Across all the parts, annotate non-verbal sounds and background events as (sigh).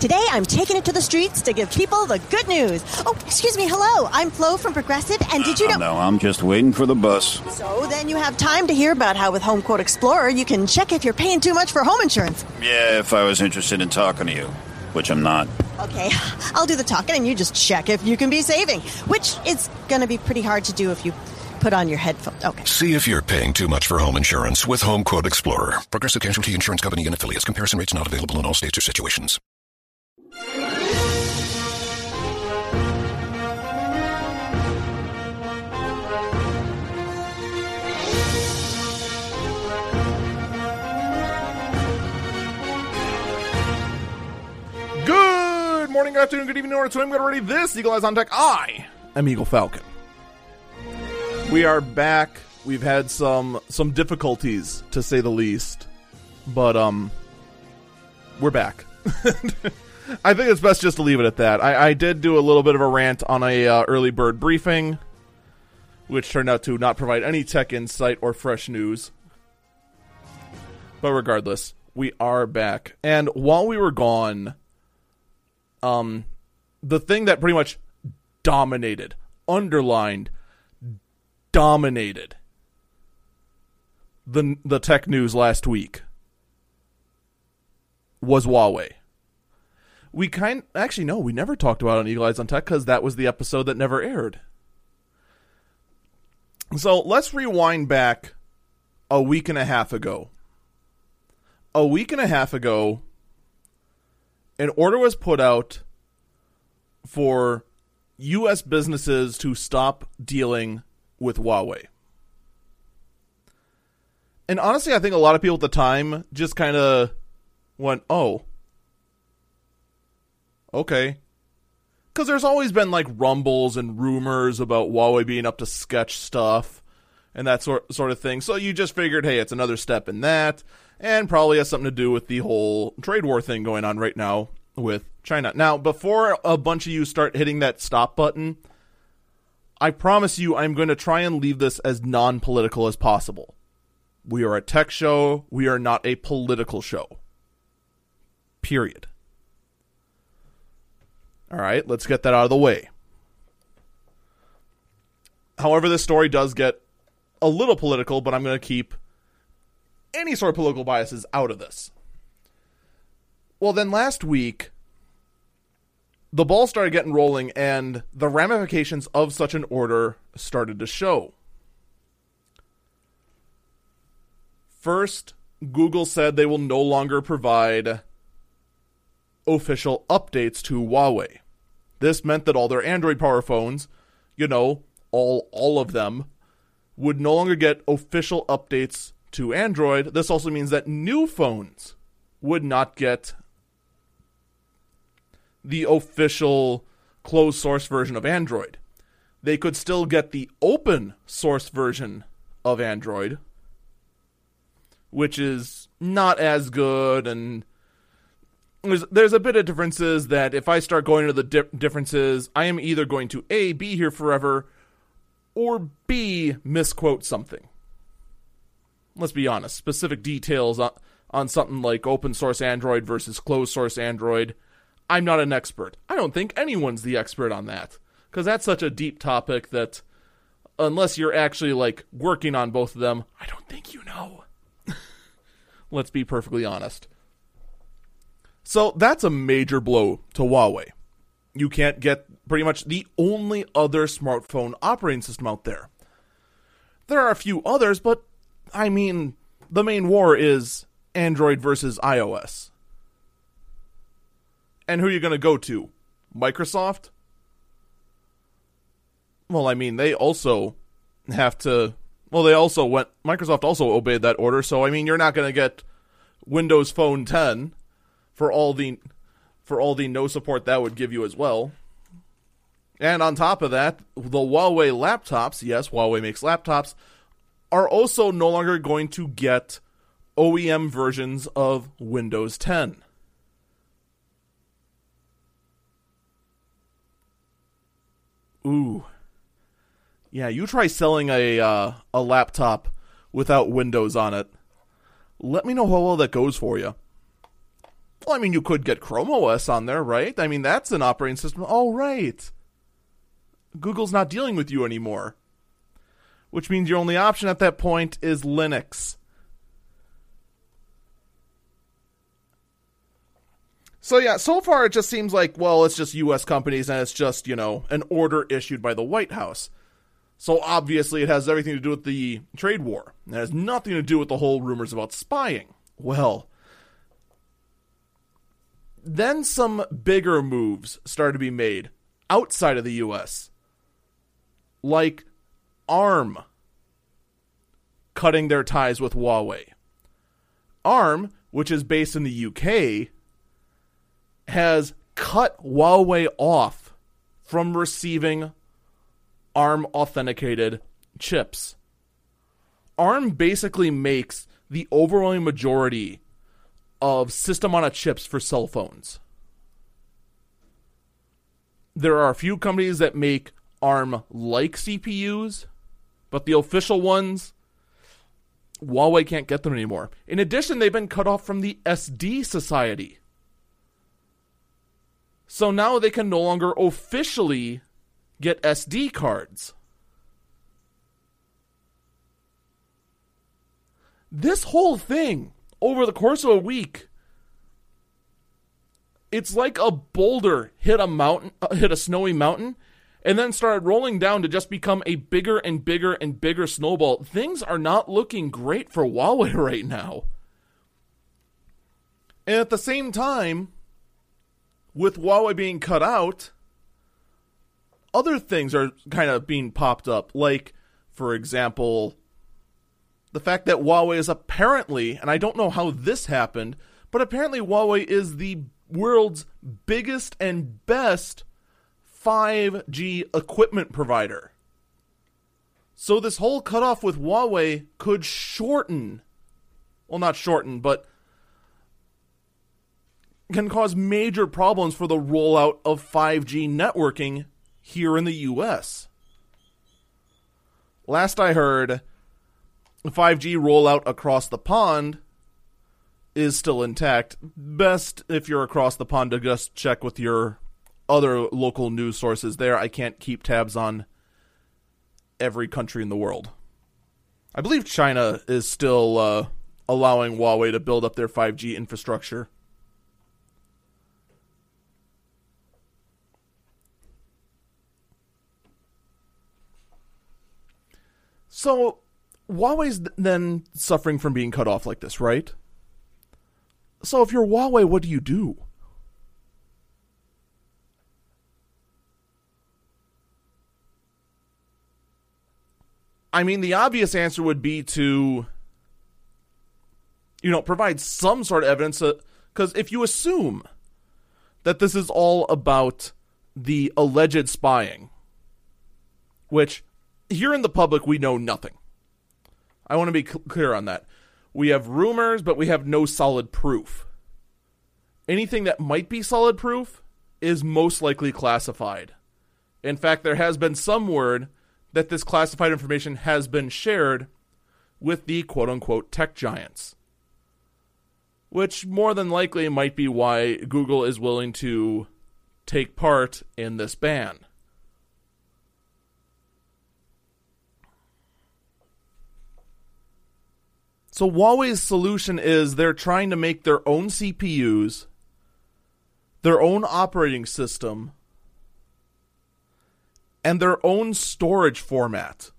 Today, I'm taking it to the streets to give people the good news. Oh, excuse me. Hello, I'm Flo from Progressive, and did you oh, know? No, I'm just waiting for the bus. So then you have time to hear about how with Home Quote Explorer you can check if you're paying too much for home insurance. Yeah, if I was interested in talking to you, which I'm not. Okay, (laughs) I'll do the talking and you just check if you can be saving, which is going to be pretty hard to do if you put on your headphones. Okay. See if you're paying too much for home insurance with Home Quote Explorer. Progressive Casualty Insurance Company and affiliates. Comparison rates not available in all states or situations. Morning, good afternoon, good evening, or to ready this Eagle Eyes on Tech. I am Eagle Falcon. We are back. We've had some some difficulties to say the least, but um, we're back. (laughs) I think it's best just to leave it at that. I, I did do a little bit of a rant on a uh, early bird briefing, which turned out to not provide any tech insight or fresh news. But regardless, we are back. And while we were gone, um, the thing that pretty much dominated, underlined, dominated the the tech news last week was Huawei. We kind actually no, we never talked about on Eagle Eyes on Tech because that was the episode that never aired. So let's rewind back a week and a half ago. A week and a half ago, an order was put out for U.S. businesses to stop dealing with Huawei. And honestly, I think a lot of people at the time just kind of went, oh, okay. Because there's always been like rumbles and rumors about Huawei being up to sketch stuff and that sort sort of thing. So you just figured, hey, it's another step in that, and probably has something to do with the whole trade war thing going on right now with China. Now, before a bunch of you start hitting that stop button, I promise you, I'm going to try and leave this as non political as possible. We are a tech show, we are not a political show. Period. All right, let's get that out of the way. However, this story does get a little political, but I'm going to keep any sort of political biases out of this. Well, then last week, the ball started getting rolling, and the ramifications of such an order started to show. First, Google said they will no longer provide official updates to Huawei. This meant that all their Android Power phones, you know, all all of them, would no longer get official updates to Android. This also means that new phones would not get the official closed source version of Android. They could still get the open source version of Android, which is not as good and there's, there's a bit of differences that if I start going into the di- differences, I am either going to A, be here forever, or B, misquote something. Let's be honest. Specific details on, on something like open source Android versus closed source Android, I'm not an expert. I don't think anyone's the expert on that. Because that's such a deep topic that, unless you're actually like working on both of them, I don't think you know. (laughs) Let's be perfectly honest. So that's a major blow to Huawei. You can't get pretty much the only other smartphone operating system out there. There are a few others, but I mean, the main war is Android versus iOS. And who are you going to go to? Microsoft? Well, I mean, they also have to. Well, they also went. Microsoft also obeyed that order, so I mean, you're not going to get Windows Phone 10 for all the for all the no support that would give you as well. And on top of that, the Huawei laptops, yes, Huawei makes laptops, are also no longer going to get OEM versions of Windows 10. Ooh. Yeah, you try selling a uh, a laptop without Windows on it. Let me know how well that goes for you. Well, I mean, you could get Chrome OS on there, right? I mean, that's an operating system. Oh, right. Google's not dealing with you anymore. Which means your only option at that point is Linux. So yeah, so far it just seems like well, it's just U.S. companies and it's just you know an order issued by the White House. So obviously it has everything to do with the trade war. It has nothing to do with the whole rumors about spying. Well, then some bigger moves started to be made outside of the U.S. Like ARM cutting their ties with Huawei. ARM, which is based in the UK, has cut Huawei off from receiving ARM authenticated chips. ARM basically makes the overwhelming majority of system on a chips for cell phones. There are a few companies that make ARM like CPUs, but the official ones, Huawei can't get them anymore. In addition, they've been cut off from the SD Society. So now they can no longer officially get SD cards. This whole thing, over the course of a week, it's like a boulder hit a mountain, uh, hit a snowy mountain, and then started rolling down to just become a bigger and bigger and bigger snowball. Things are not looking great for Huawei (laughs) right now. And at the same time, with Huawei being cut out, other things are kind of being popped up. Like, for example, the fact that Huawei is apparently, and I don't know how this happened, but apparently Huawei is the world's biggest and best 5G equipment provider. So this whole cutoff with Huawei could shorten, well, not shorten, but can cause major problems for the rollout of 5G networking here in the US. Last I heard, 5G rollout across the pond is still intact. Best if you're across the pond to just check with your other local news sources there. I can't keep tabs on every country in the world. I believe China is still uh, allowing Huawei to build up their 5G infrastructure. So Huawei's then suffering from being cut off like this, right? So if you're Huawei, what do you do? I mean, the obvious answer would be to, you know, provide some sort of evidence. Uh, because if you assume that this is all about the alleged spying, which here in the public, we know nothing. I want to be cl- clear on that. We have rumors, but we have no solid proof. Anything that might be solid proof is most likely classified. In fact, there has been some word that this classified information has been shared with the quote unquote tech giants. Which more than likely might be why Google is willing to take part in this ban. So Huawei's solution is they're trying to make their own CPUs, their own operating system, and their own storage format.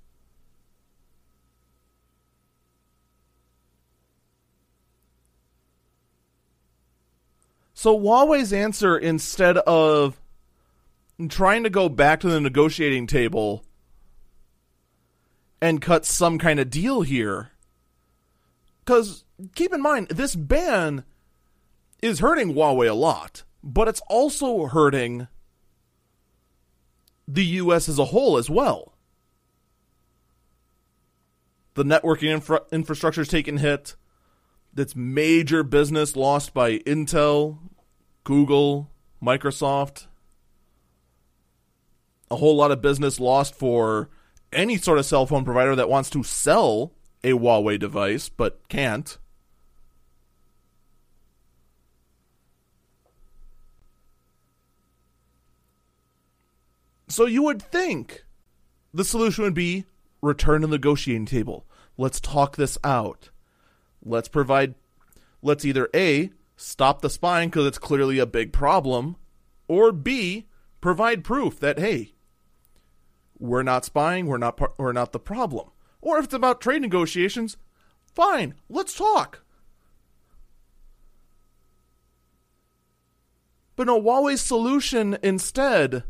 So Huawei's answer instead of trying to go back to the negotiating table and cut some kind of deal here because keep in mind, this ban is hurting Huawei a lot, but it's also hurting the U.S. as a whole as well. The networking infra- infrastructure is taking hit. That's major business lost by Intel, Google, Microsoft. A whole lot of business lost for any sort of cell phone provider that wants to sell a Huawei device but can't. So you would think the solution would be return to the negotiating table. Let's talk this out. Let's provide, let's either A, stop the spying because it's clearly a big problem, or B, provide proof that, hey, we're not spying, we're not, we're not the problem. Or if it's about trade negotiations, fine, let's talk. But no, Huawei's solution instead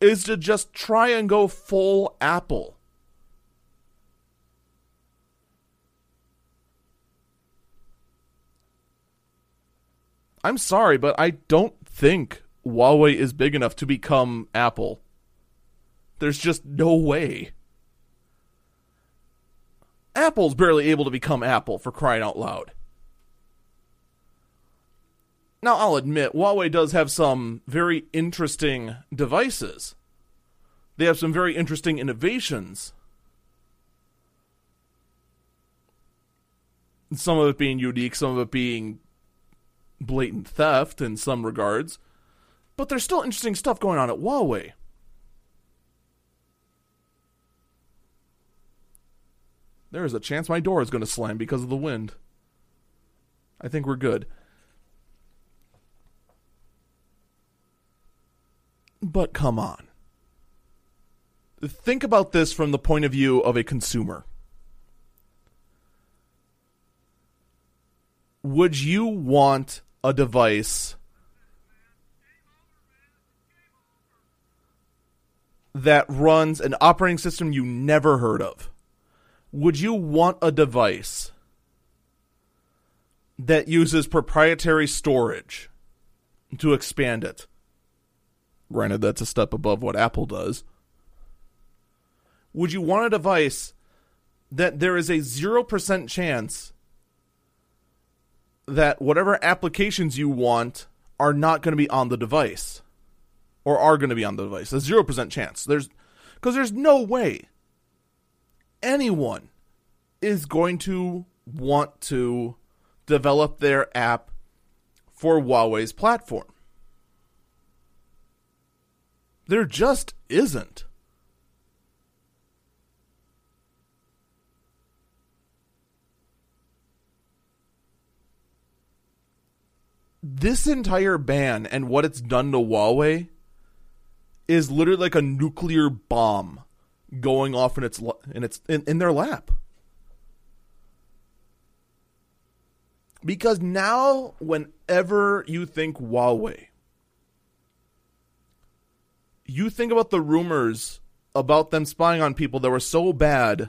is to just try and go full Apple. I'm sorry, but I don't think Huawei is big enough to become Apple. There's just no way. Apple's barely able to become Apple for crying out loud. Now, I'll admit, Huawei does have some very interesting devices. They have some very interesting innovations. Some of it being unique, some of it being blatant theft in some regards. But there's still interesting stuff going on at Huawei. There is a chance my door is going to slam because of the wind. I think we're good. But come on. Think about this from the point of view of a consumer. Would you want a device that runs an operating system you never heard of? Would you want a device that uses proprietary storage to expand it? Granted, that's a step above what Apple does. Would you want a device that there is a 0% chance that whatever applications you want are not going to be on the device or are going to be on the device? A 0% chance. There's because there's no way anyone is going to want to develop their app for Huawei's platform. There just isn't. This entire ban and what it's done to Huawei is literally like a nuclear bomb going off in its in its in, in their lap. Because now whenever you think Huawei you think about the rumors about them spying on people that were so bad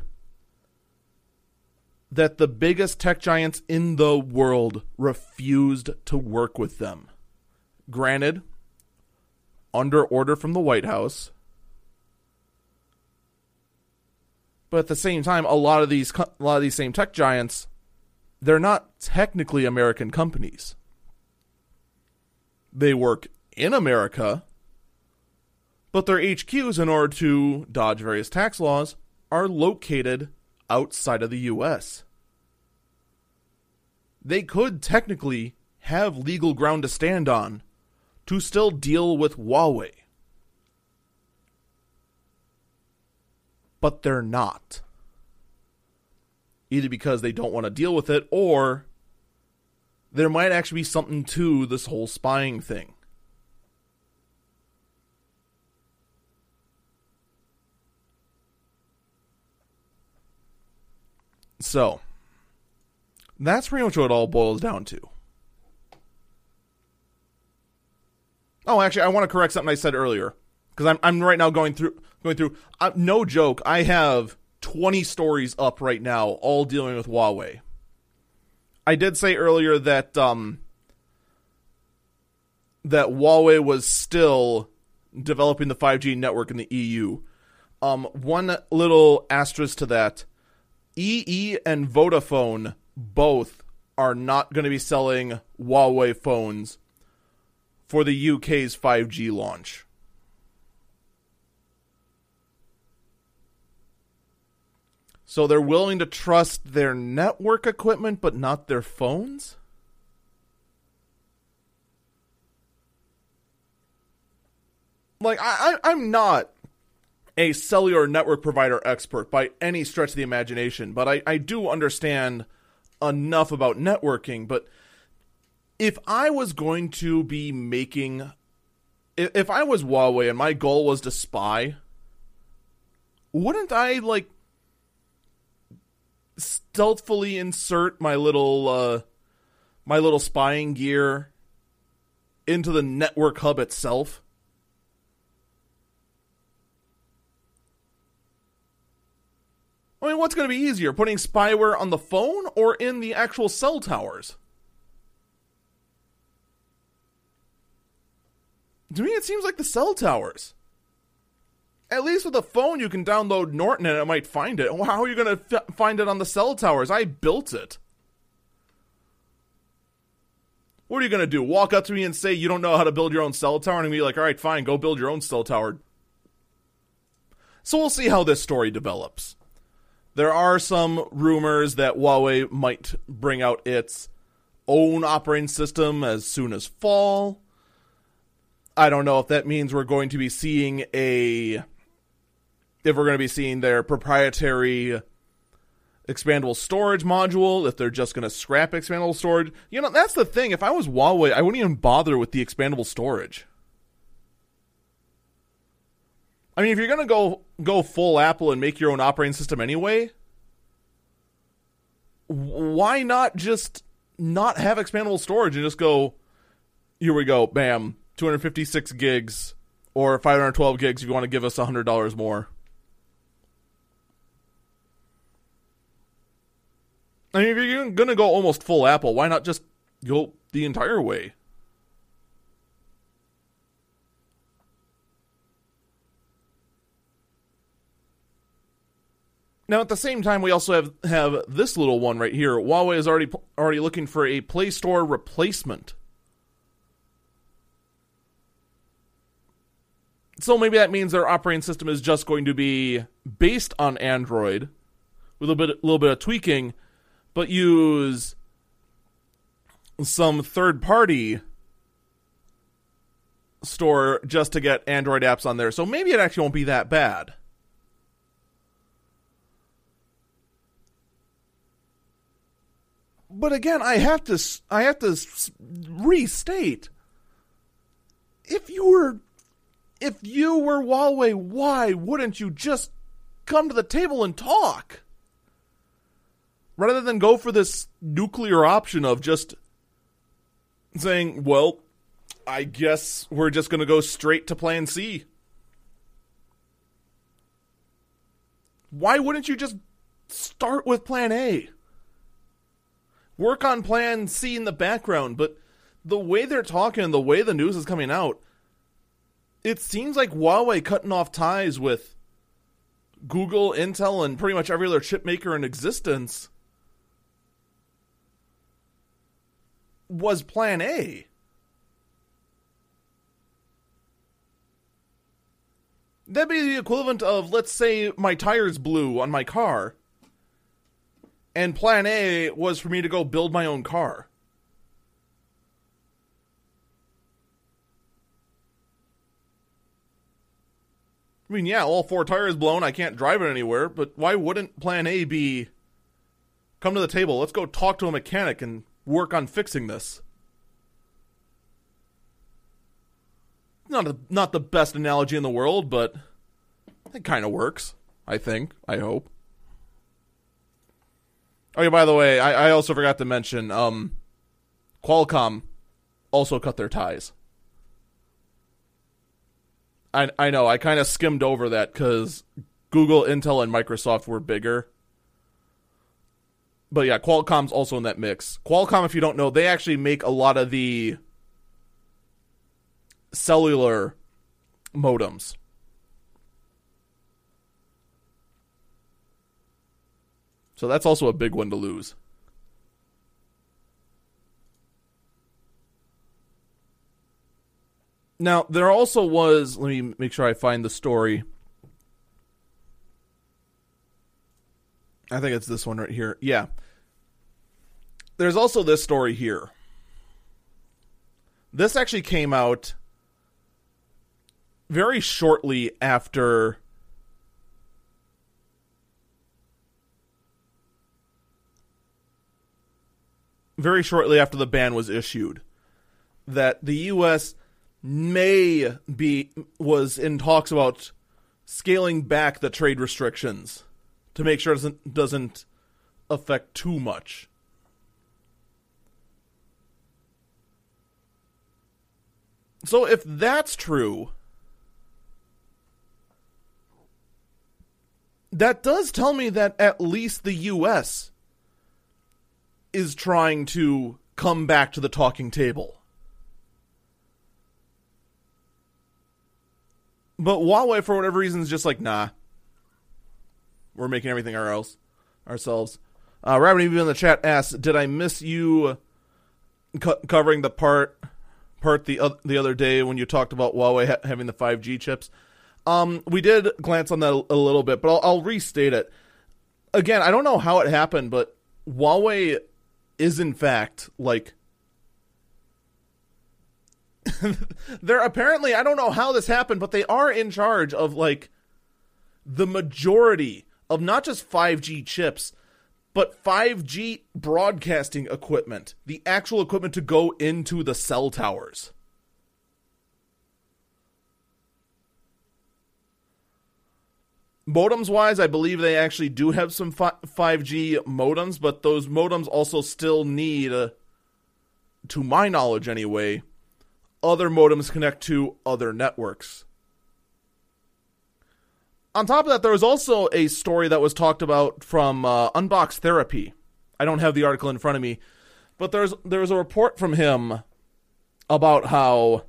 that the biggest tech giants in the world refused to work with them. Granted, under order from the White House. But at the same time, a lot of these a lot of these same tech giants, they're not technically American companies. They work in America, but their HQs, in order to dodge various tax laws, are located outside of the U.S. They could technically have legal ground to stand on to still deal with Huawei. But they're not. Either because they don't want to deal with it, or there might actually be something to this whole spying thing. So, that's pretty much what it all boils down to. Oh, actually, I want to correct something I said earlier because I'm I'm right now going through going through. Uh, no joke, I have 20 stories up right now, all dealing with Huawei. I did say earlier that um that Huawei was still developing the 5G network in the EU. Um, one little asterisk to that EE and Vodafone both are not going to be selling Huawei phones for the UK's 5G launch. So they're willing to trust their network equipment but not their phones? like I, I I'm not a cellular network provider expert by any stretch of the imagination, but I, I do understand enough about networking. But if I was going to be making, if, I was Huawei and my goal was to spy, wouldn't I like stealthily insert my little uh, my little spying gear into the network hub itself? I mean, what's going to be easier, putting spyware on the phone or in the actual cell towers? To me, it seems like the cell towers. At least with a phone, you can download Norton and it might find it. How are you going to f- find it on the cell towers? I built it. What are you going to do? Walk up to me and say you don't know how to build your own cell tower? And be like, all right, fine, go build your own cell tower. So we'll see how this story develops. There are some rumors that Huawei might bring out its own operating system as soon as fall. I don't know if that means we're going to be seeing a if we're going to be seeing their proprietary expandable storage module, if they're just going to scrap expandable storage. You know, that's the thing. If I was Huawei, I wouldn't even bother with the expandable storage. I mean, if you're going to go go full Apple and make your own operating system anyway, why not just not have expandable storage and just go here we go, bam, 256 gigs or 512 gigs if you want to give us $100 more. I mean, if you're going to go almost full Apple, why not just go the entire way? Now, at the same time, we also have have this little one right here. Huawei is already already looking for a Play Store replacement. So maybe that means their operating system is just going to be based on Android, with a bit a little bit of tweaking, but use some third party store just to get Android apps on there. So maybe it actually won't be that bad. But again, I have to I have to restate if you were if you were Huawei, why wouldn't you just come to the table and talk? Rather than go for this nuclear option of just saying, well, I guess we're just going to go straight to plan C. Why wouldn't you just start with plan A? Work on plan C in the background, but the way they're talking, the way the news is coming out, it seems like Huawei cutting off ties with Google, Intel, and pretty much every other chip maker in existence was plan A. That'd be the equivalent of, let's say, my tires blew on my car, and plan A was for me to go build my own car. I mean, yeah, all four tires blown. I can't drive it anywhere. But why wouldn't Plan A be come to the table? Let's go talk to a mechanic and work on fixing this. Not a, not the best analogy in the world, but it kind of works. I think. I hope. Oh yeah, by the way, I, I also forgot to mention, um, Qualcomm also cut their ties. I I know I kind of skimmed over that because Google, Intel, and Microsoft were bigger. But yeah, Qualcomm's also in that mix. Qualcomm, if you don't know, they actually make a lot of the cellular modems. So that's also a big one to lose. Now, there also was, let me make sure I find the story. I think it's this one right here. Yeah. There's also this story here. This actually came out very shortly after very shortly after the ban was issued that the US may be was in talks about scaling back the trade restrictions to make sure it doesn't doesn't affect too much. So if that's true, that does tell me that at least the US is trying to come back to the talking table. But Huawei, for whatever reason, is just like, nah. We're making everything our else, ourselves. Uh, Rabbit even in the chat asks, "Did I miss you co- covering the part part the uh, the other day when you talked about Huawei ha- having the 5G chips?" Um, we did glance on that a, a little bit, but I'll, I'll restate it. Again, I don't know how it happened, but Huawei is in fact like (laughs) they're apparently I don't know how this happened, but they are in charge of like the majority of not just 5G chips, but 5G broadcasting equipment, the actual equipment to go into the cell towers. Modems wise, I believe they actually do have some 5G modems, but those modems also still need, uh, to my knowledge anyway, other modems connect to other networks. On top of that, there was also a story that was talked about from uh, Unbox Therapy. I don't have the article in front of me, but there's there was a report from him about how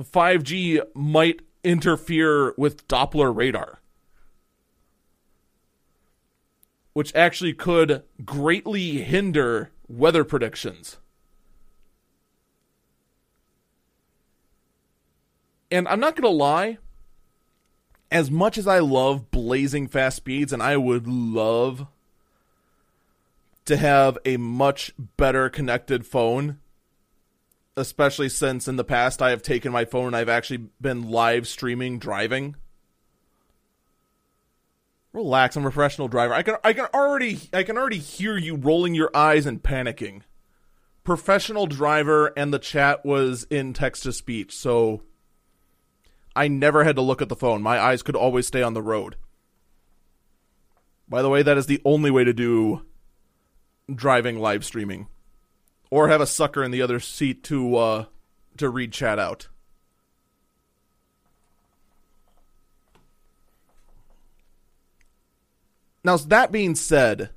5G might interfere with Doppler radar, which actually could greatly hinder weather predictions. And I'm not going to lie, as much as I love blazing fast speeds, and I would love to have a much better connected phone, especially since in the past I have taken my phone and I've actually been live streaming driving. Relax, I'm a professional driver. I can I can already I can already hear you rolling your eyes and panicking. Professional driver and the chat was in text to speech, so I never had to look at the phone. My eyes could always stay on the road. By the way, that is the only way to do driving live streaming. Or have a sucker in the other seat to uh to read chat out. Now, that being said,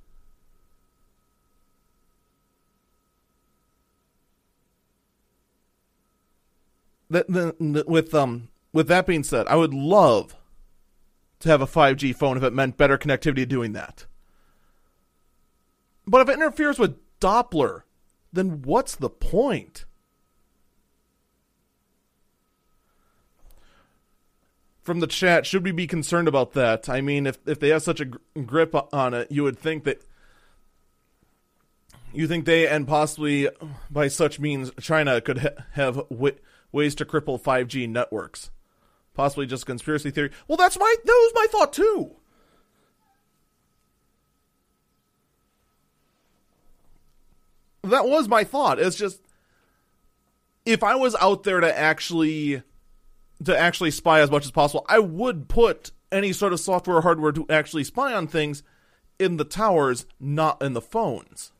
the, with um with that being said, I would love to have a 5G phone if it meant better connectivity doing that. But if it interferes with Doppler, then what's the point? From the chat, should we be concerned about that? I mean, if if they have such a grip on it, you would think that you think they and possibly by such means China could ha- have w- ways to cripple 5G networks possibly just conspiracy theory. Well, that's my that was my thought too. That was my thought. It's just if I was out there to actually to actually spy as much as possible, I would put any sort of software or hardware to actually spy on things in the towers, not in the phones.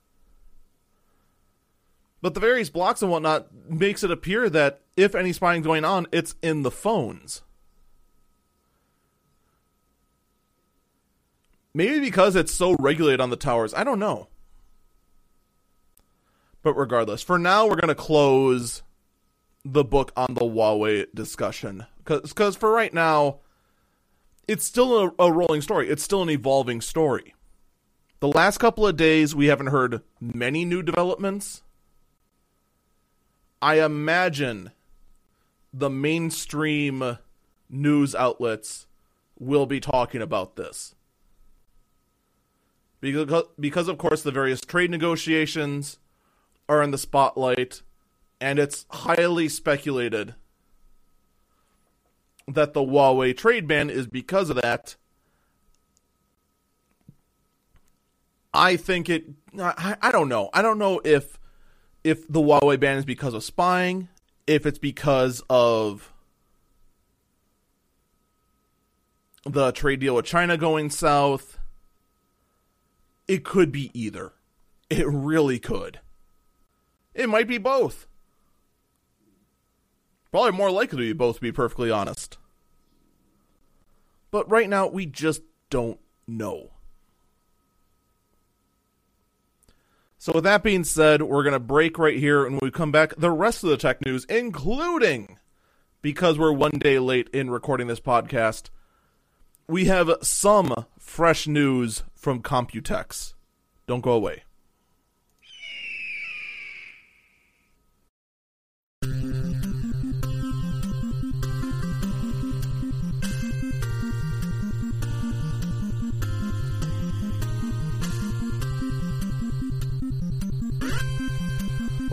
But the various blocks and whatnot makes it appear that if any spying going on, it's in the phones. Maybe because it's so regulated on the towers. I don't know. But regardless, for now, we're going to close the book on the Huawei discussion. Because for right now, it's still a, a rolling story, it's still an evolving story. The last couple of days, we haven't heard many new developments. I imagine the mainstream news outlets will be talking about this because because of course the various trade negotiations are in the spotlight and it's highly speculated that the Huawei trade ban is because of that. I think it. I, I don't know. I don't know if if the Huawei ban is because of spying, if it's because of the trade deal with China going south. It could be either. It really could. It might be both. Probably more likely to be both, to be perfectly honest. But right now, we just don't know. So, with that being said, we're going to break right here, and when we come back, the rest of the tech news, including because we're one day late in recording this podcast, we have some fresh news from Computex. Don't go away.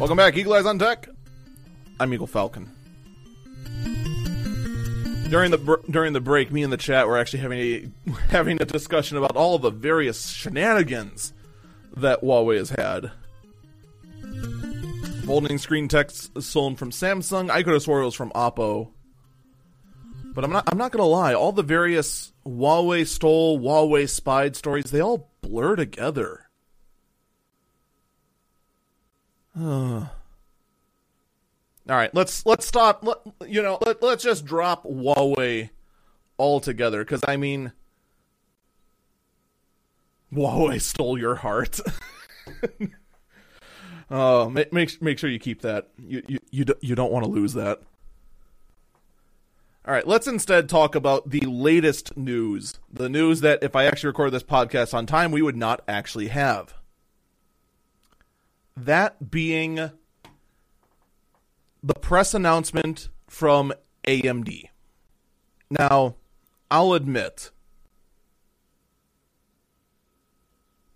Welcome back, Eagle Eyes on Tech. I'm Eagle Falcon. During the br- during the break, me and the chat were actually having a (laughs) having a discussion about all the various shenanigans that Huawei has had. Folding screen text stolen from Samsung. I could have swore it was from Oppo, but I'm not. I'm not gonna lie. All the various Huawei stole, Huawei spied stories, they all blur together. All right, let's let's stop. Let, you know, let, let's just drop Huawei altogether because I mean, Huawei stole your heart. (laughs) Oh, make, make make sure you keep that. You you you, do, you don't want to lose that. All right, let's instead talk about the latest news. The news that if I actually record this podcast on time, we would not actually have. That being the press announcement from AMD. Now, I'll admit,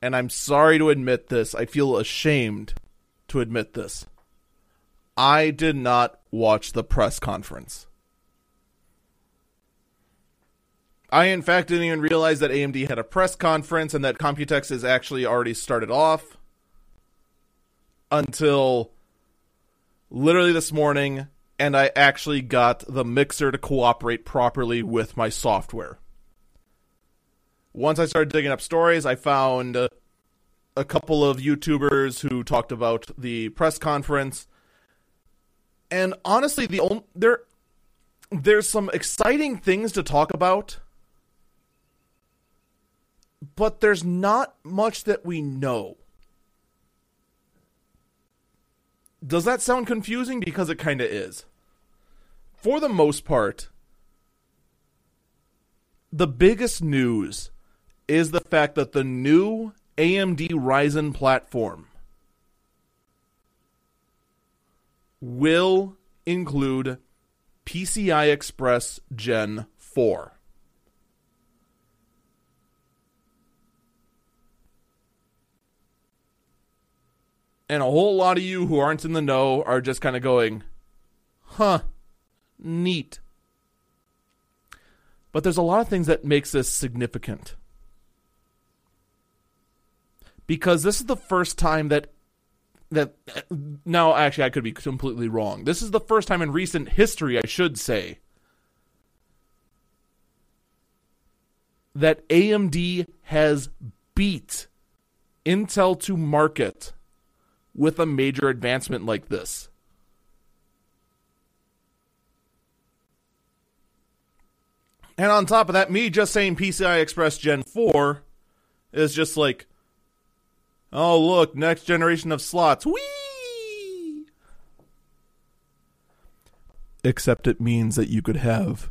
and I'm sorry to admit this, I feel ashamed to admit this. I did not watch the press conference. I, in fact, didn't even realize that AMD had a press conference and that Computex has actually already started off until literally this morning, and I actually got the mixer to cooperate properly with my software. Once I started digging up stories, I found a couple of YouTubers who talked about the press conference. And honestly, the only, there there's some exciting things to talk about, but there's not much that we know. Does that sound confusing? Because it kind of is. For the most part, the biggest news is the fact that the new AMD Ryzen platform will include PCI Express Gen 4. And a whole lot of you who aren't in the know are just kind of going, huh, neat. But there's a lot of things that makes this significant because this is the first time that that now actually I could be completely wrong. This is the first time in recent history, I should say, that AMD has beat Intel to market with a major advancement like this. And on top of that, me just saying PCI Express Gen 4 is just like Oh, look, next generation of slots. Whee! Except it means that you could have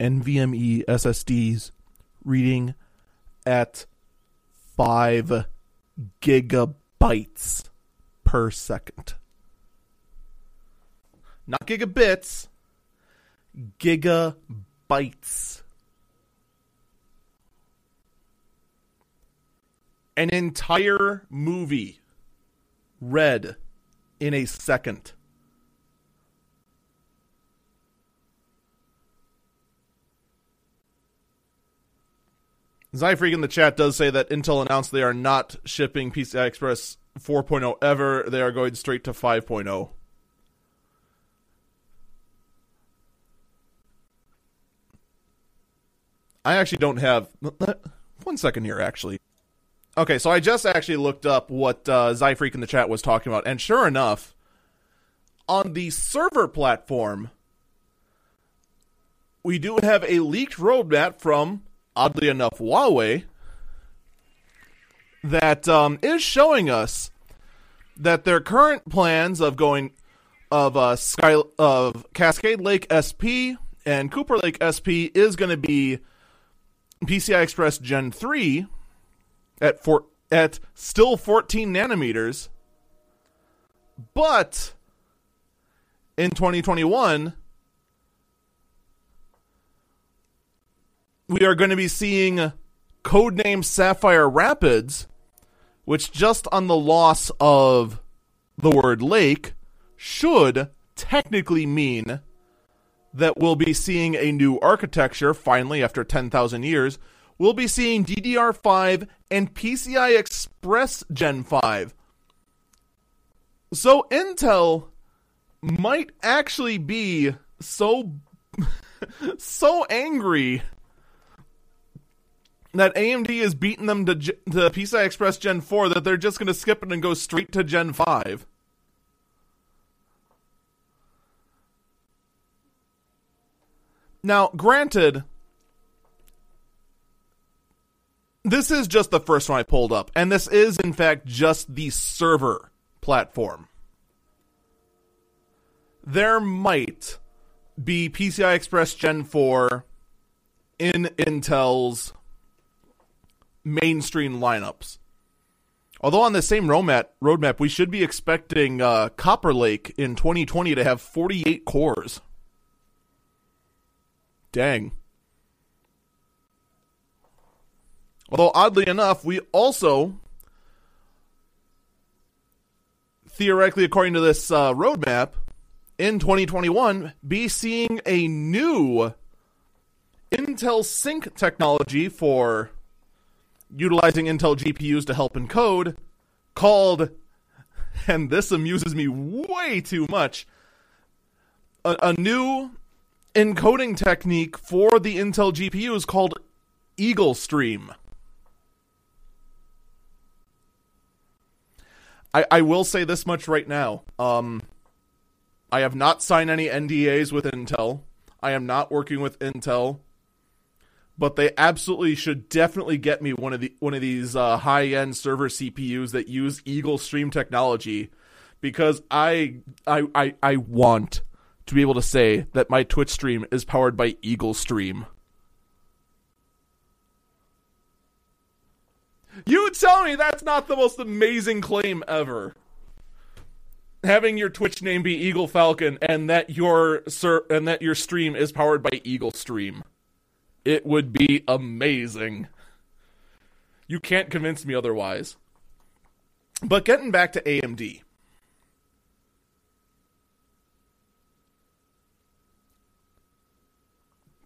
NVMe SSDs reading at 5 gigabytes per second. Not gigabits, gigabytes. An entire movie read in a second. Zyfreak in the chat does say that Intel announced they are not shipping PCI Express 4.0 ever. They are going straight to 5.0. I actually don't have. One second here, actually. Okay, so I just actually looked up what uh, Zyfreak in the chat was talking about, and sure enough, on the server platform, we do have a leaked roadmap from, oddly enough, Huawei that um, is showing us that their current plans of going of uh, Sky of Cascade Lake SP and Cooper Lake SP is going to be PCI Express Gen 3 at four, at still 14 nanometers, but in 2021 we are going to be seeing codename Sapphire Rapids, which just on the loss of the word lake should technically mean that we'll be seeing a new architecture finally after 10,000 years. We'll be seeing DDR5 and PCI Express Gen 5. So Intel might actually be so (laughs) so angry that AMD is beating them to, to PCI Express Gen 4 that they're just going to skip it and go straight to Gen 5. Now, granted, this is just the first one I pulled up, and this is, in fact, just the server platform. There might be PCI Express Gen 4 in Intel's mainstream lineups. Although on the same roadmap, roadmap we should be expecting uh, Copper Lake in 2020 to have 48 cores. Dang. Although, oddly enough, we also, theoretically, according to this uh, roadmap, in 2021, be seeing a new Intel Sync technology for utilizing Intel GPUs to help encode called, and this amuses me way too much, a, a new encoding technique for the Intel GPUs called Eagle Stream. I, I will say this much right now. Um, I have not signed any NDAs with Intel. I am not working with Intel but they absolutely should definitely get me one of the one of these uh, high end server CPUs that use Eagle Stream technology, because I I I, I want to be able to say that my Twitch stream is powered by Eagle Stream. You tell me that's not the most amazing claim ever. Having your Twitch name be Eagle Falcon and that your sir and that your stream is powered by Eagle Stream. It would be amazing. You can't convince me otherwise. But getting back to AMD.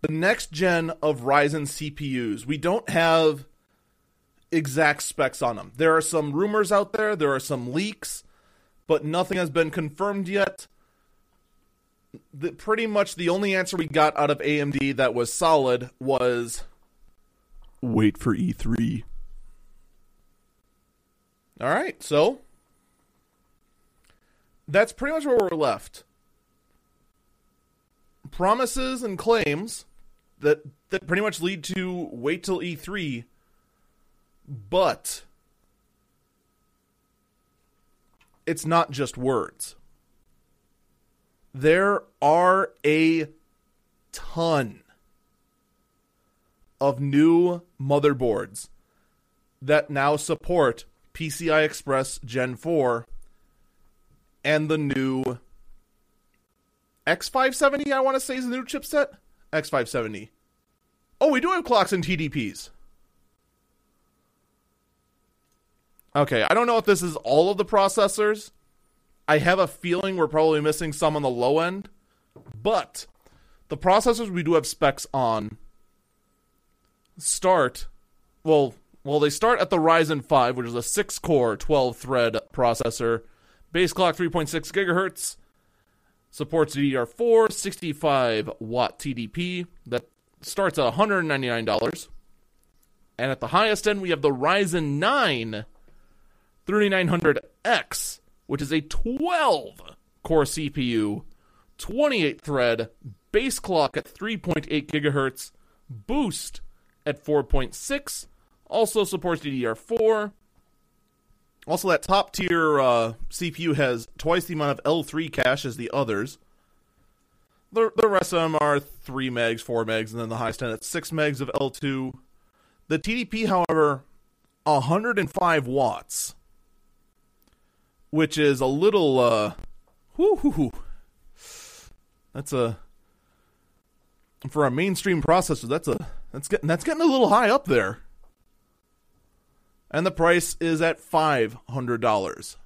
The next gen of Ryzen CPUs, we don't have exact specs on them. There are some rumors out there, there are some leaks, but nothing has been confirmed yet the, pretty much the only answer we got out of AMD that was solid was wait for E3. All right, so that's pretty much where we're left. Promises and claims that that pretty much lead to wait till E3, but it's not just words there are a ton of new motherboards that now support PCI Express Gen 4 and the new X570, I want to say is the new chipset. X570. Oh, we do have clocks and TDPs. Okay, I don't know if this is all of the processors, I have a feeling we're probably missing some on the low end, but the processors we do have specs on start well, well, they start at the Ryzen 5, which is a 6 core, 12 thread processor, base clock 3.6 gigahertz, supports DDR4, 65 watt TDP. That starts at $199. And at the highest end, we have the Ryzen 9 3900X, which is a 12 core CPU, 28 thread, base clock at 3.8 gigahertz, boost at 4.6, also supports DDR4. Also, that top tier uh, CPU has twice the amount of L3 cache as the others. The, the rest of them are 3 megs, 4 megs, and then the highest end at 6 megs of L2. The TDP, however, 105 watts, which is a little, uh, whoo. That's a for a mainstream processor. That's a that's getting that's getting a little high up there. And the price is at five hundred dollars.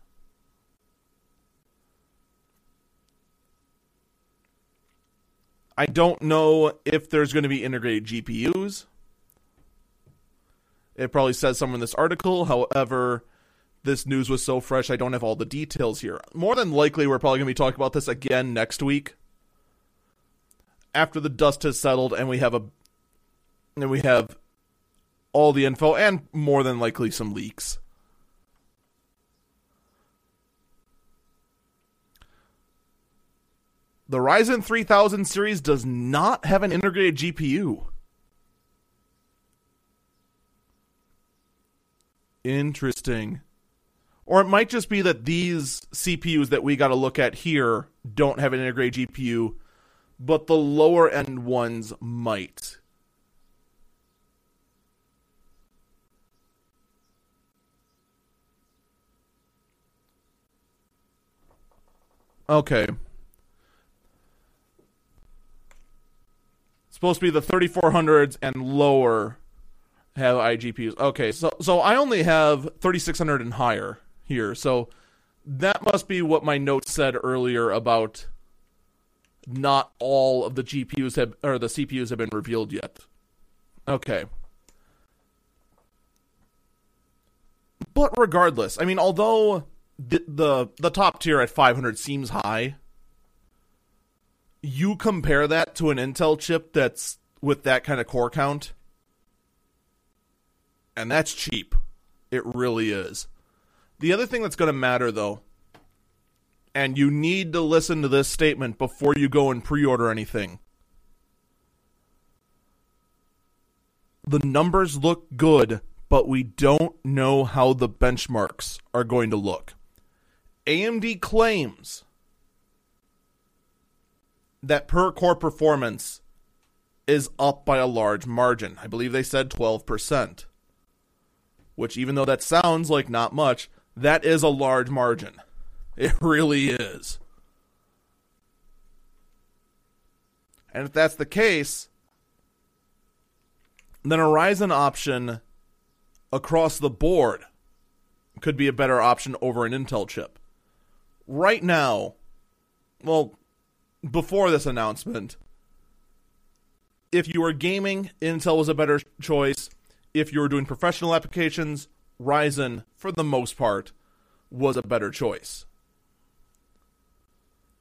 I don't know if there's going to be integrated GPUs. It probably says somewhere in this article. However, this news was so fresh, I don't have all the details here. More than likely, we're probably going to be talking about this again next week after the dust has settled and we have a and we have all the info and more than likely some leaks. The Ryzen 3000 series does not have an integrated GPU. Interesting. Or it might just be that these CPUs that we got to look at here don't have an integrated GPU, but the lower end ones might. Okay. supposed to be the 3400s and lower have iGPUs. Okay, so so I only have 3600 and higher here. So that must be what my notes said earlier about not all of the GPUs have or the CPUs have been revealed yet. Okay. But regardless, I mean although the the, the top tier at 500 seems high, you compare that to an Intel chip that's with that kind of core count, and that's cheap. It really is. The other thing that's going to matter, though, and you need to listen to this statement before you go and pre order anything. The numbers look good, but we don't know how the benchmarks are going to look. AMD claims that per core performance is up by a large margin. I believe they said 12%. Which, even though that sounds like not much, that is a large margin. It really is. And if that's the case, then a Ryzen option across the board could be a better option over an Intel chip. Right now, well, before this announcement, if you were gaming, Intel was a better choice. If you were doing professional applications, Ryzen, for the most part, was a better choice.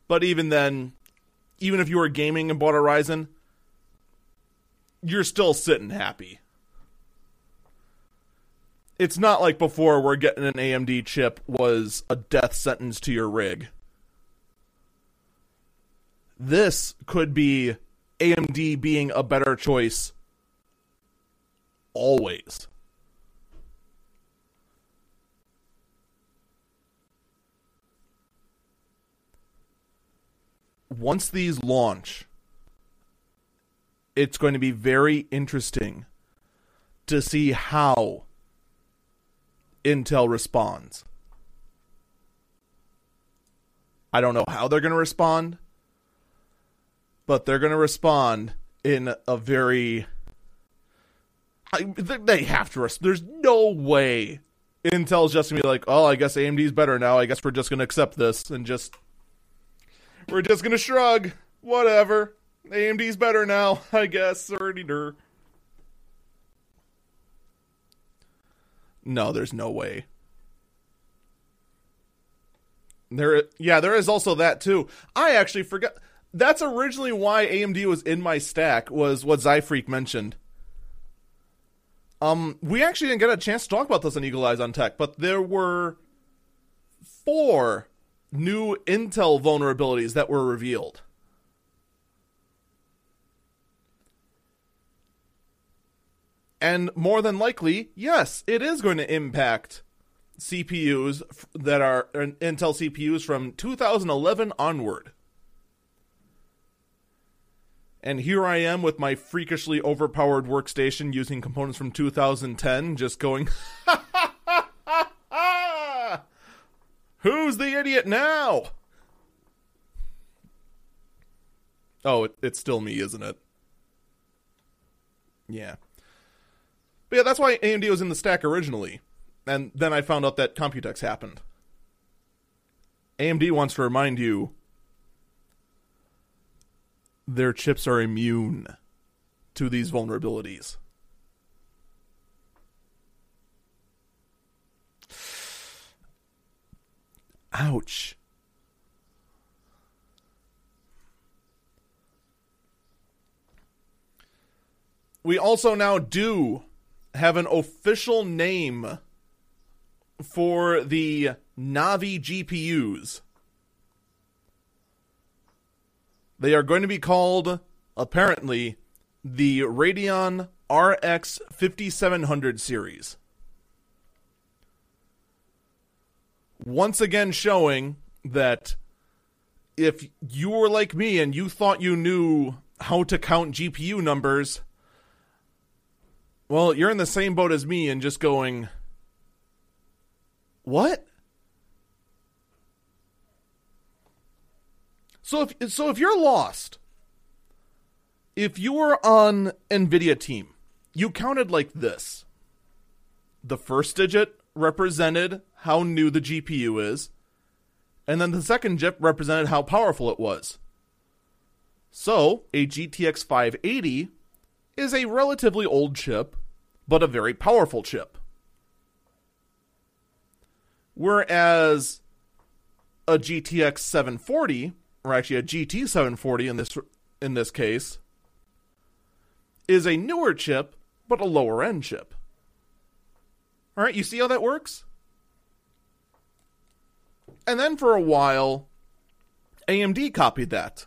But even then, even if you were gaming and bought a Ryzen, you're still sitting happy. It's not like before where getting an AMD chip was a death sentence to your rig this could be AMD being a better choice always. Once these launch, it's going to be very interesting to see how Intel responds. I don't know how they're going to respond but they're going to respond in a very. I, they have to. Respond. There's no way Intel's just gonna be like, "Oh, I guess AMD's better now. I guess we're just gonna accept this and just we're just gonna shrug. Whatever. AMD's better now. (laughs) I guess." Already No, there's no way. There, yeah, there is also that too. I actually forgot. That's originally why AMD was in my stack. Was what Zyfreak mentioned. Um, we actually didn't get a chance to talk about this on Eagle Eyes on Tech, but there were four new Intel vulnerabilities that were revealed. And more than likely, yes, it is going to impact CPUs that are Intel CPUs from 2011 onward. And here I am with my freakishly overpowered workstation using components from 2010, just going, (laughs) Who's the idiot now? Oh, it, it's still me, isn't it? Yeah. But yeah, that's why AMD was in the stack originally. And then I found out that Computex happened. AMD wants to remind you their chips are immune to these vulnerabilities. Ouch. We also now do have an official name for the Navi GPUs. They are going to be called, apparently, the Radeon RX 5700 series. Once again, showing that if you were like me and you thought you knew how to count GPU numbers, well, you're in the same boat as me and just going, what? So if so if you're lost, if you were on Nvidia team, you counted like this. The first digit represented how new the GPU is, and then the second digit represented how powerful it was. So, a GTX 580 is a relatively old chip, but a very powerful chip. Whereas a GTX 740, or actually a GT 740 in this in this case, is a newer chip but a lower end chip. All right, you see how that works? And then for a while, AMD copied that.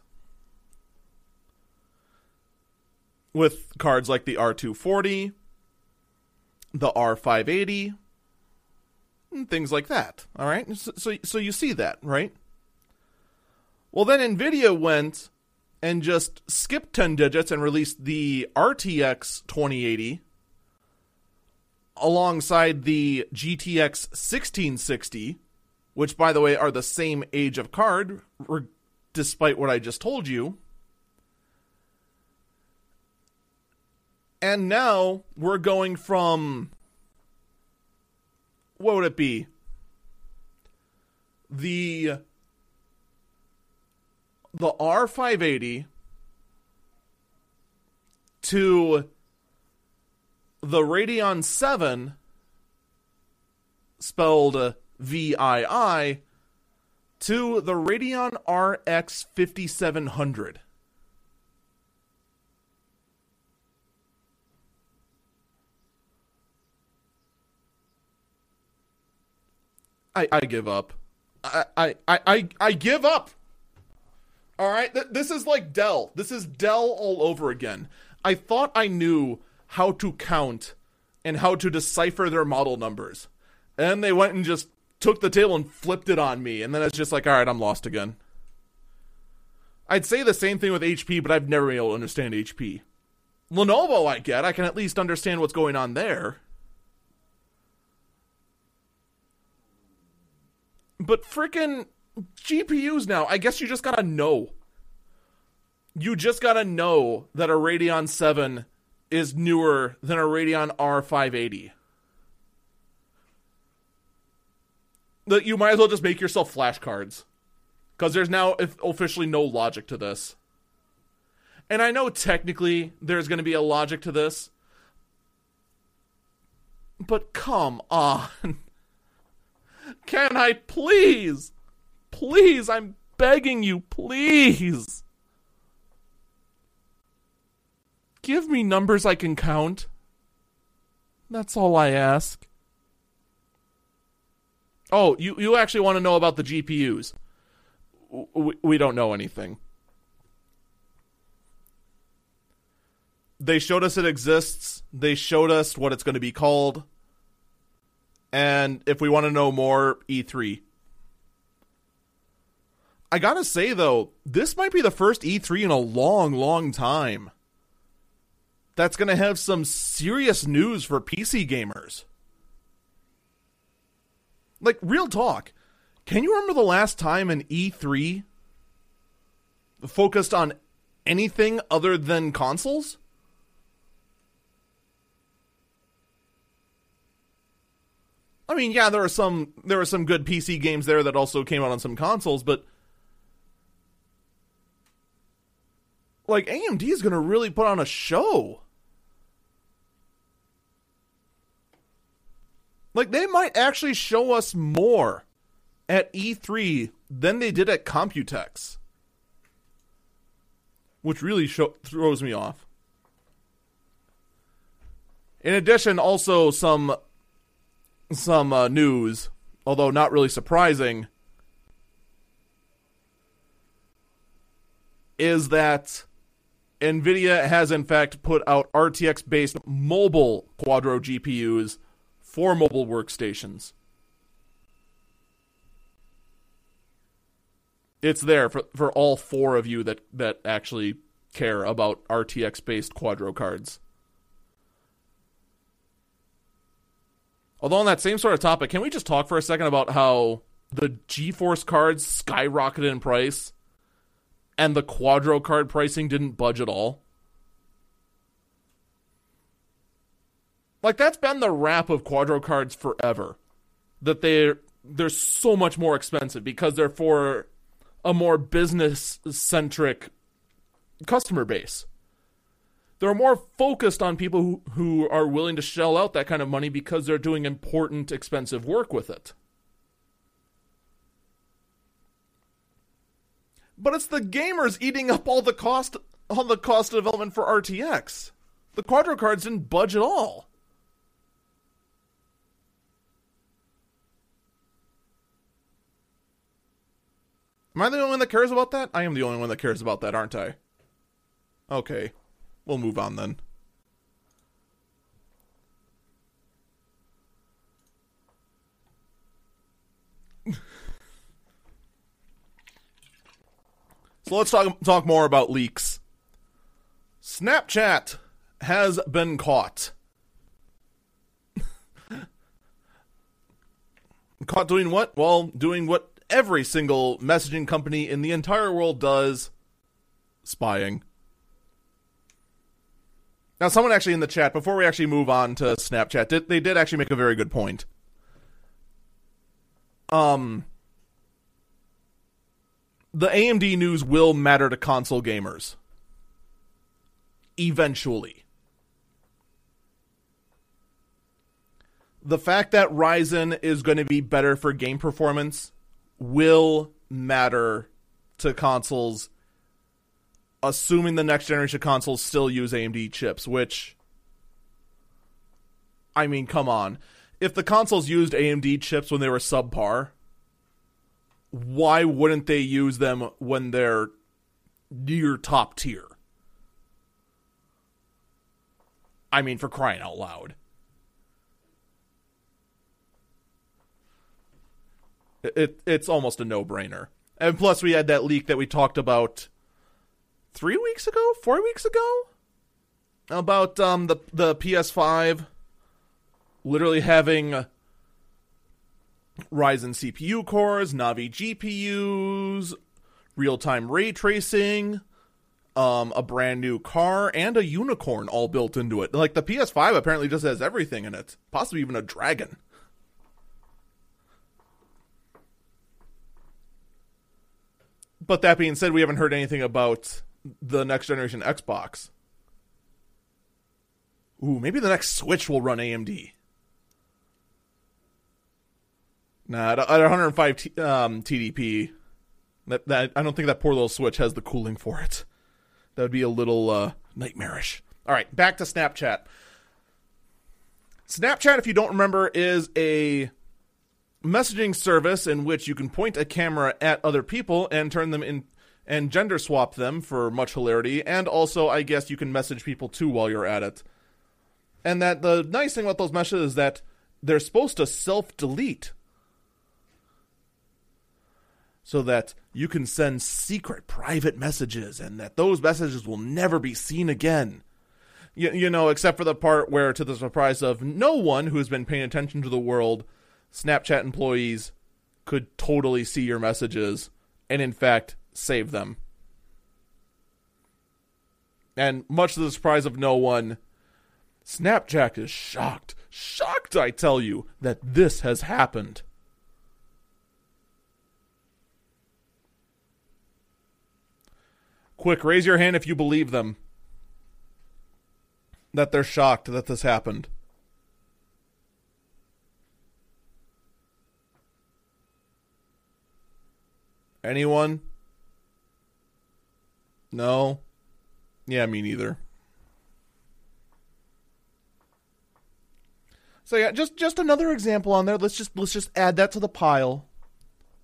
With cards like the R240, the R580, and things like that. All right? So, so, so you see that, right? Well, then NVIDIA went and just skipped 10 digits and released the RTX 2080 alongside the GTX 1660, which, by the way, are the same age of card, despite what I just told you. And now we're going from. What would it be? The. The R580 to the Radeon 7 spelled VII to the Radeon RX 5700. I, I give up. I, I, I, I give up. All right, Th- this is like Dell. This is Dell all over again. I thought I knew how to count and how to decipher their model numbers, and they went and just took the table and flipped it on me, and then it's just like, all right, I'm lost again. I'd say the same thing with HP, but I've never been able to understand HP. Lenovo, I get. I can at least understand what's going on there. But freaking GPUs now, I guess you just gotta know. You just gotta know that a Radeon 7 is newer than a Radeon R580. That you might as well just make yourself flashcards. Because there's now officially no logic to this. And I know technically there's going to be a logic to this. But come on. (laughs) Can I please? Please, I'm begging you, please. Give me numbers I can count. That's all I ask. Oh, you, you actually want to know about the GPUs? We, we don't know anything. They showed us it exists. They showed us what it's going to be called. And if we want to know more, E3. I gotta say, though, this might be the first E3 in a long, long time that's going to have some serious news for PC gamers. Like, real talk. Can you remember the last time an E3 focused on anything other than consoles? I mean, yeah, there are some there are some good PC games there that also came out on some consoles, but like AMD is going to really put on a show. Like they might actually show us more at E3 than they did at Computex. Which really show- throws me off. In addition, also some some uh, news, although not really surprising, is that Nvidia has in fact put out RTX based mobile Quadro GPUs for mobile workstations. It's there for, for all four of you that, that actually care about RTX based Quadro cards. Although on that same sort of topic, can we just talk for a second about how the GeForce cards skyrocketed in price and the Quadro card pricing didn't budge at all? Like that's been the rap of Quadro cards forever. That they're they're so much more expensive because they're for a more business centric customer base they're more focused on people who, who are willing to shell out that kind of money because they're doing important, expensive work with it. But it's the gamers eating up all the cost all the cost of development for RTX. The Quadro cards didn't budge at all. Am I the only one that cares about that? I am the only one that cares about that, aren't I? Okay. We'll move on then. (laughs) so let's talk talk more about leaks. Snapchat has been caught. (laughs) caught doing what? Well, doing what every single messaging company in the entire world does spying. Now, someone actually in the chat, before we actually move on to Snapchat, did, they did actually make a very good point. Um, the AMD news will matter to console gamers. Eventually. The fact that Ryzen is going to be better for game performance will matter to consoles assuming the next generation consoles still use AMD chips, which I mean, come on. If the consoles used AMD chips when they were subpar, why wouldn't they use them when they're near top tier? I mean, for crying out loud. It, it it's almost a no-brainer. And plus we had that leak that we talked about three weeks ago, four weeks ago, about um, the the PS5 literally having Ryzen CPU cores, Navi GPUs, real time ray tracing, um, a brand new car, and a unicorn all built into it. Like the PS5 apparently just has everything in it, possibly even a dragon. But that being said, we haven't heard anything about the next generation Xbox. Ooh, maybe the next Switch will run AMD. Nah, at, at 105 t- um, TDP, that, that I don't think that poor little switch has the cooling for it. That would be a little uh, nightmarish. All right, back to Snapchat. Snapchat, if you don't remember, is a messaging service in which you can point a camera at other people and turn them in and gender swap them for much hilarity. And also, I guess you can message people too while you're at it. And that the nice thing about those messages is that they're supposed to self delete so that you can send secret private messages and that those messages will never be seen again. You, you know, except for the part where, to the surprise of no one who has been paying attention to the world, Snapchat employees could totally see your messages and, in fact, save them. And much to the surprise of no one, Snapchat is shocked, shocked, I tell you, that this has happened. Quick, raise your hand if you believe them. That they're shocked that this happened. Anyone? No? Yeah, me neither. So yeah, just just another example on there. Let's just let's just add that to the pile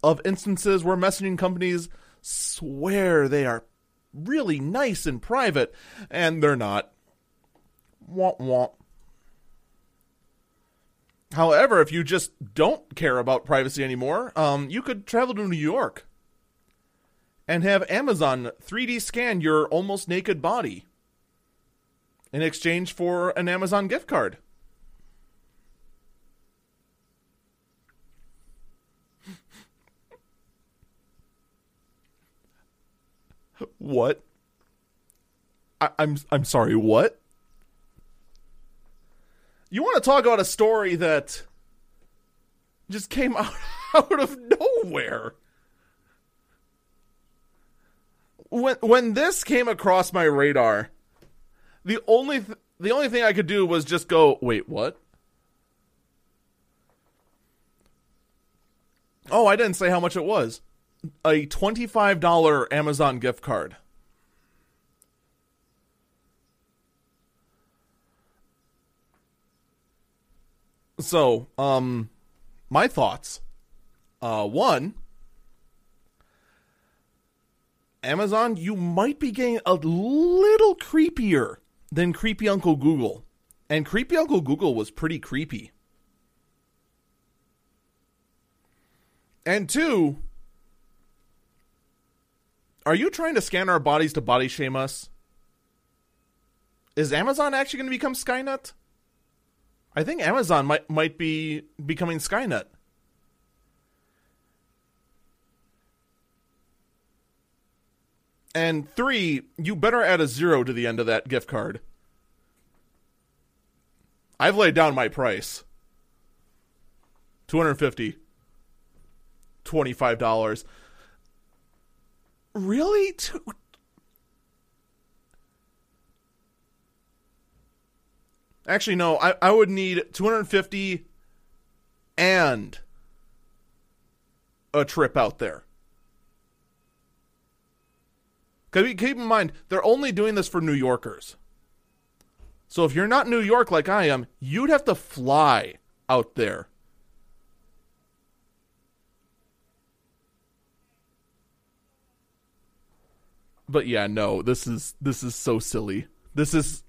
of instances where messaging companies swear they are really nice and private and they're not. Womp womp. However, if you just don't care about privacy anymore, um, you could travel to New York and have Amazon 3D scan your almost naked body in exchange for an Amazon gift card. what? I, I'm I'm sorry. What? You want to talk about a story that just came (laughs) out out of nowhere? When when this came across my radar, the only th- the only thing I could do was just go, "Wait, what?" Oh, I didn't say how much it was. A $25 Amazon gift card. So, um, my thoughts. Uh, one, Amazon, you might be getting a little creepier than Creepy Uncle Google. And Creepy Uncle Google was pretty creepy. And two, are you trying to scan our bodies to body shame us? Is Amazon actually going to become Skynet? I think Amazon might might be becoming Skynet. And three, you better add a zero to the end of that gift card. I've laid down my price. 250 $25. Really? Actually, no. I, I would need 250 and a trip out there. Because keep in mind, they're only doing this for New Yorkers. So if you're not New York like I am, you'd have to fly out there. But yeah, no, this is this is so silly. This is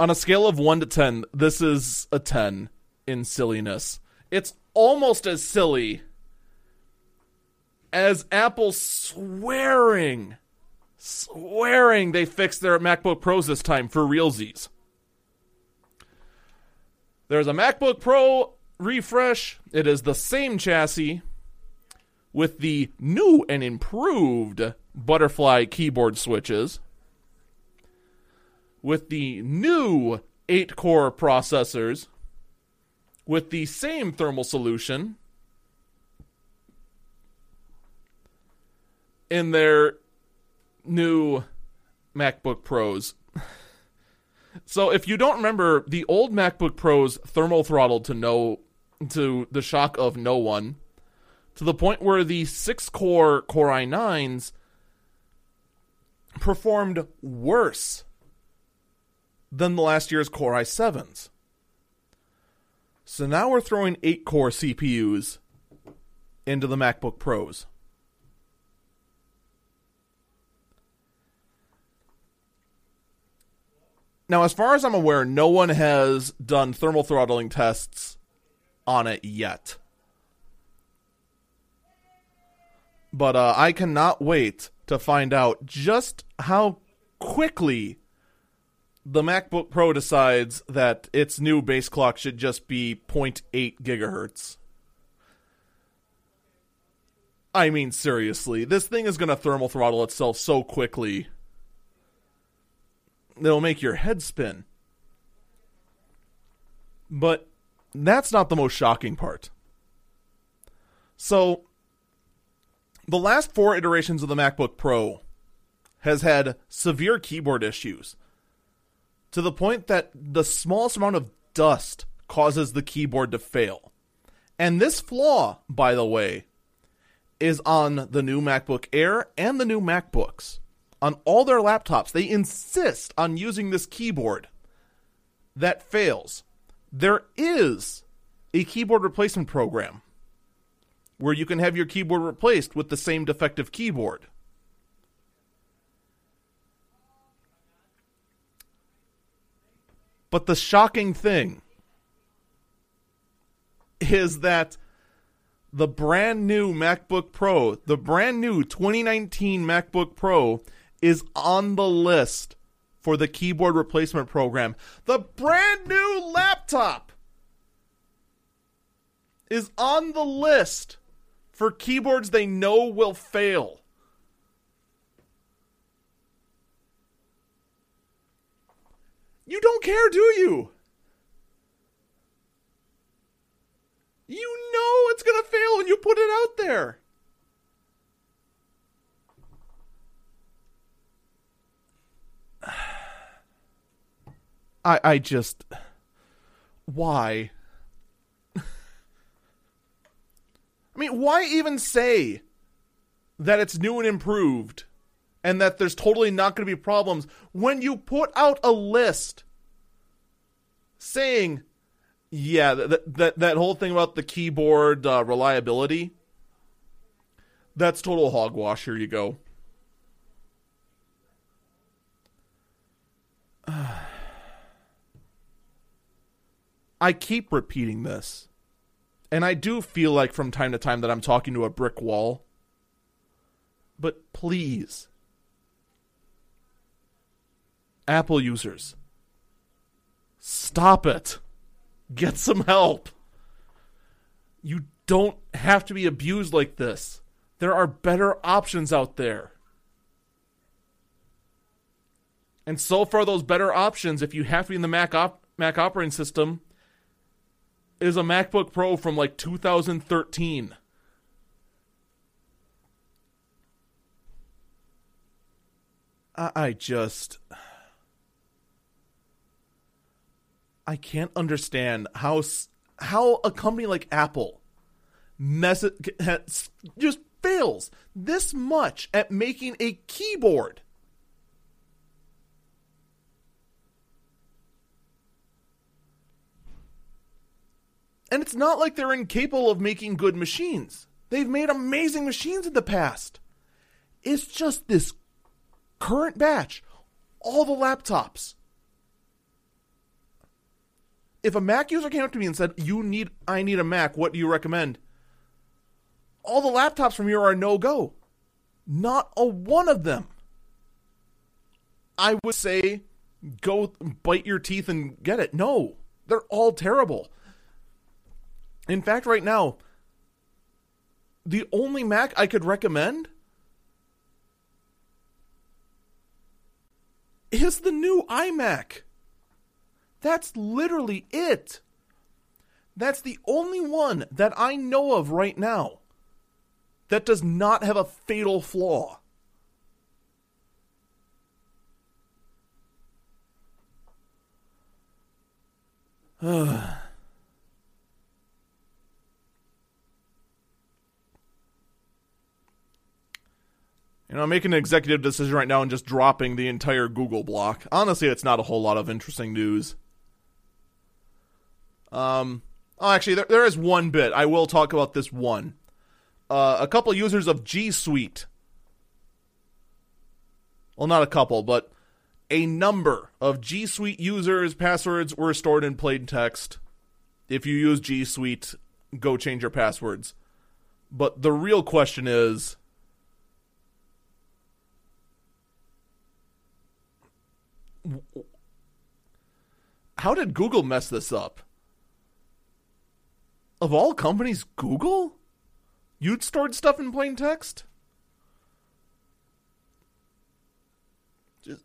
on a scale of 1 to 10, this is a 10 in silliness. It's almost as silly as Apple swearing swearing they fixed their MacBook Pros this time for realsies. There's a MacBook Pro refresh. It is the same chassis with the new and improved butterfly keyboard switches, with the new 8 core processors, with the same thermal solution in their new MacBook Pros. So if you don't remember, the old MacBook Pros thermal throttled to no to the shock of no one, to the point where the six core Core i9s performed worse than the last year's Core i7s. So now we're throwing 8 core CPUs into the MacBook Pros. Now, as far as I'm aware, no one has done thermal throttling tests on it yet. But uh, I cannot wait to find out just how quickly the MacBook Pro decides that its new base clock should just be 0.8 gigahertz. I mean, seriously, this thing is going to thermal throttle itself so quickly that'll make your head spin. But that's not the most shocking part. So, the last four iterations of the MacBook Pro has had severe keyboard issues to the point that the smallest amount of dust causes the keyboard to fail. And this flaw, by the way, is on the new MacBook Air and the new MacBooks. On all their laptops, they insist on using this keyboard that fails. There is a keyboard replacement program where you can have your keyboard replaced with the same defective keyboard. But the shocking thing is that the brand new MacBook Pro, the brand new 2019 MacBook Pro, is on the list for the keyboard replacement program. The brand new laptop is on the list for keyboards they know will fail. You don't care, do you? You know it's going to fail when you put it out there. I I just why? I mean, why even say that it's new and improved and that there's totally not going to be problems when you put out a list saying, yeah, that that that whole thing about the keyboard uh, reliability, that's total hogwash. Here you go. I keep repeating this. And I do feel like from time to time that I'm talking to a brick wall. But please, Apple users, stop it. Get some help. You don't have to be abused like this. There are better options out there. And so far, those better options, if you have to be in the Mac, op- Mac operating system, is a MacBook Pro from like 2013. I, I just. I can't understand how how a company like Apple mess just fails this much at making a keyboard. And it's not like they're incapable of making good machines. They've made amazing machines in the past. It's just this current batch, all the laptops. If a Mac user came up to me and said, "You need I need a Mac, what do you recommend?" All the laptops from here are no go. Not a one of them. I would say go bite your teeth and get it. No. They're all terrible. In fact, right now, the only Mac I could recommend is the new iMac. That's literally it. That's the only one that I know of right now that does not have a fatal flaw. (sighs) (sighs) You know, I'm making an executive decision right now and just dropping the entire Google block. Honestly, it's not a whole lot of interesting news. Um, oh, actually, there, there is one bit. I will talk about this one. Uh, a couple users of G Suite. Well, not a couple, but a number of G Suite users' passwords were stored in plain text. If you use G Suite, go change your passwords. But the real question is how did Google mess this up? Of all companies, Google? You'd stored stuff in plain text?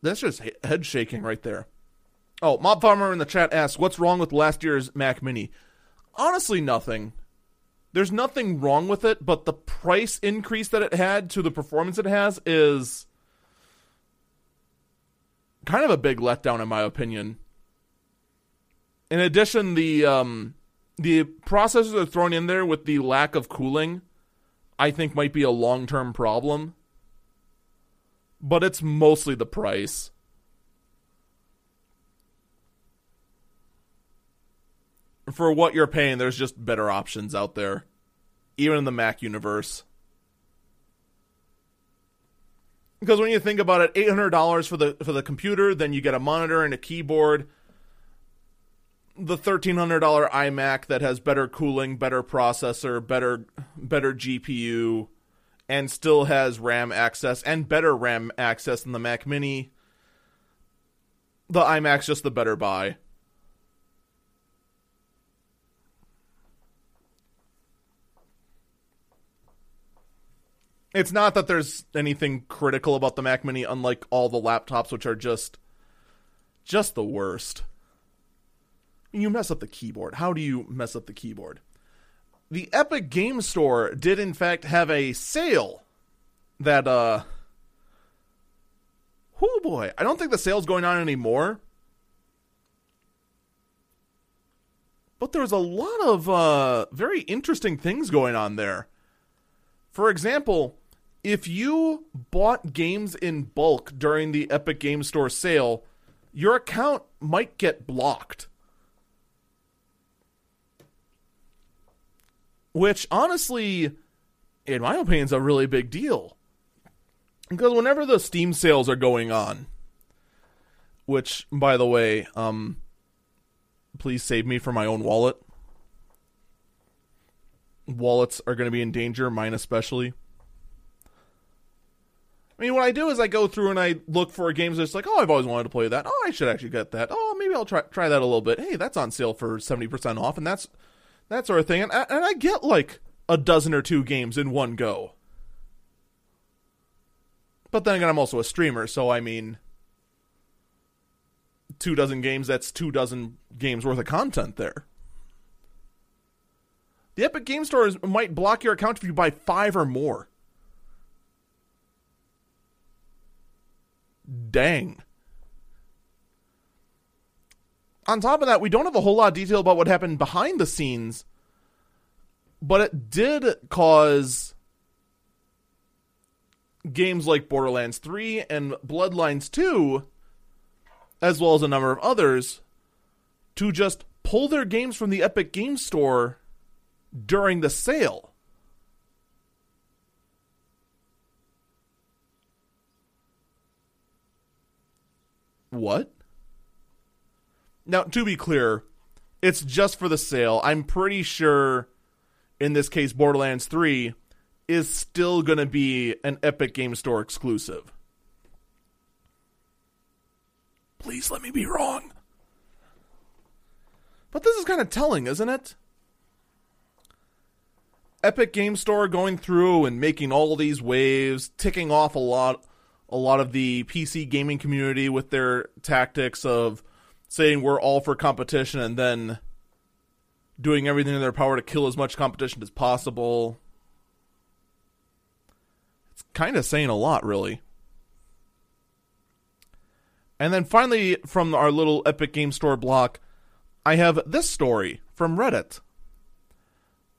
That's just head shaking right there. Oh, Mob Farmer in the chat asks, "What's wrong with last year's Mac Mini?" Honestly, nothing. There's nothing wrong with it, but the price increase that it had to the performance it has is kind of a big letdown, in my opinion. In addition, the um, the processors are thrown in there with the lack of cooling, I think might be a long term problem. But it's mostly the price. For what you're paying, there's just better options out there, even in the Mac universe. Because when you think about it, eight hundred dollars for the for the computer, then you get a monitor and a keyboard the thirteen hundred dollar iMac that has better cooling, better processor, better better GPU, and still has RAM access and better RAM access than the Mac Mini. The iMac's just the better buy. It's not that there's anything critical about the Mac Mini, unlike all the laptops, which are just just the worst you mess up the keyboard. How do you mess up the keyboard? The Epic Game Store did in fact have a sale that uh Oh boy, I don't think the sale's going on anymore. But there's a lot of uh very interesting things going on there. For example, if you bought games in bulk during the Epic Game Store sale, your account might get blocked. Which honestly, in my opinion, is a really big deal. Because whenever the Steam sales are going on, which, by the way, um, please save me from my own wallet. Wallets are going to be in danger, mine especially. I mean, what I do is I go through and I look for games that's like, oh, I've always wanted to play that. Oh, I should actually get that. Oh, maybe I'll try try that a little bit. Hey, that's on sale for seventy percent off, and that's that sort of thing. And, and I get like a dozen or two games in one go. But then again, I'm also a streamer, so I mean, two dozen games, that's two dozen games worth of content there. The Epic Game Stores might block your account if you buy five or more. Dang. On top of that, we don't have a whole lot of detail about what happened behind the scenes, but it did cause games like Borderlands 3 and Bloodlines 2, as well as a number of others, to just pull their games from the Epic Game Store during the sale. What? Now, to be clear, it's just for the sale. I'm pretty sure in this case Borderlands 3 is still going to be an Epic Game Store exclusive. Please let me be wrong. But this is kind of telling, isn't it? Epic Game Store going through and making all these waves, ticking off a lot a lot of the PC gaming community with their tactics of saying we're all for competition and then doing everything in their power to kill as much competition as possible. It's kind of saying a lot, really. And then finally, from our little Epic Game Store block, I have this story from Reddit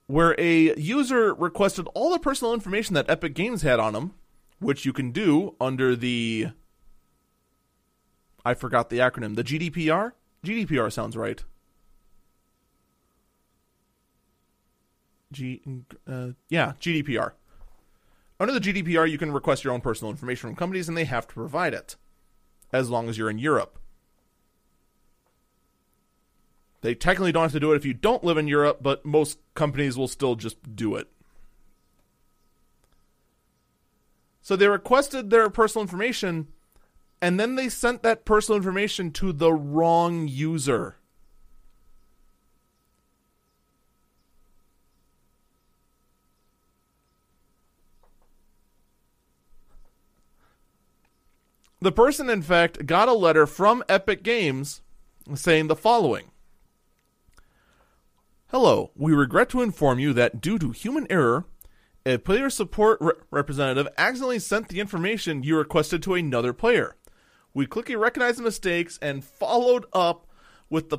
where a user requested all the personal information that Epic Games had on him, which you can do under the I forgot the acronym, the GDPR? GDPR sounds right. G uh, yeah, GDPR. Under the GDPR, you can request your own personal information from companies and they have to provide it as long as you're in Europe. They technically don't have to do it if you don't live in Europe, but most companies will still just do it. So they requested their personal information and then they sent that personal information to the wrong user. The person, in fact, got a letter from Epic Games saying the following Hello, we regret to inform you that due to human error, a player support re- representative accidentally sent the information you requested to another player. We quickly recognized the mistakes and followed up with the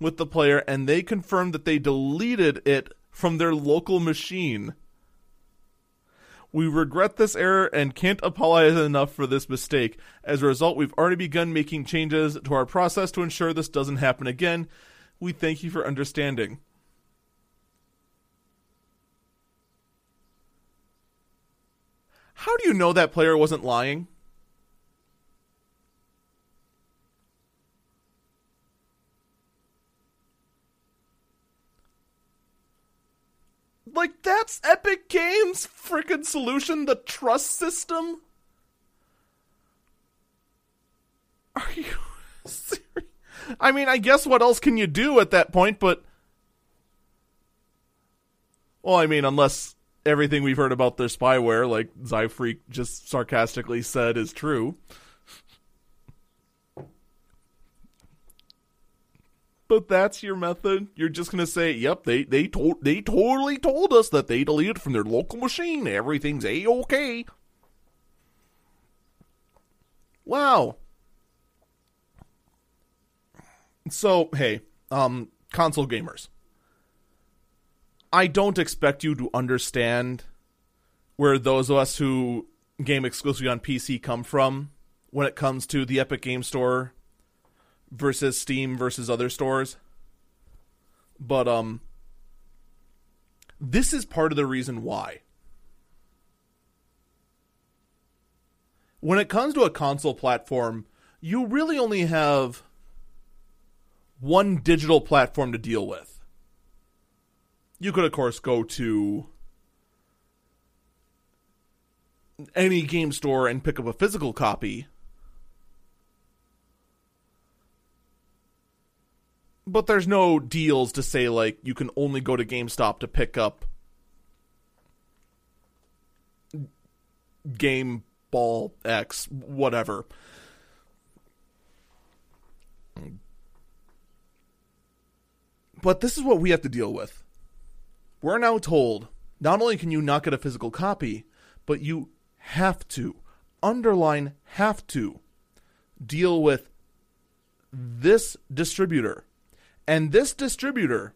with the player and they confirmed that they deleted it from their local machine. We regret this error and can't apologize enough for this mistake. As a result, we've already begun making changes to our process to ensure this doesn't happen again. We thank you for understanding. How do you know that player wasn't lying? Like that's Epic Games freaking solution, the trust system? Are you (laughs) serious? I mean, I guess what else can you do at that point but Well, I mean, unless everything we've heard about their spyware, like Zyfreak just sarcastically said, is true. But that's your method. You're just gonna say, "Yep, they they told they totally told us that they deleted from their local machine. Everything's a okay." Wow. So hey, um, console gamers. I don't expect you to understand where those of us who game exclusively on PC come from when it comes to the Epic Game Store versus Steam versus other stores. But um this is part of the reason why. When it comes to a console platform, you really only have one digital platform to deal with. You could of course go to any game store and pick up a physical copy but there's no deals to say like you can only go to GameStop to pick up Game Ball X, whatever. But this is what we have to deal with. We're now told not only can you not get a physical copy, but you have to, underline have to, deal with this distributor and this distributor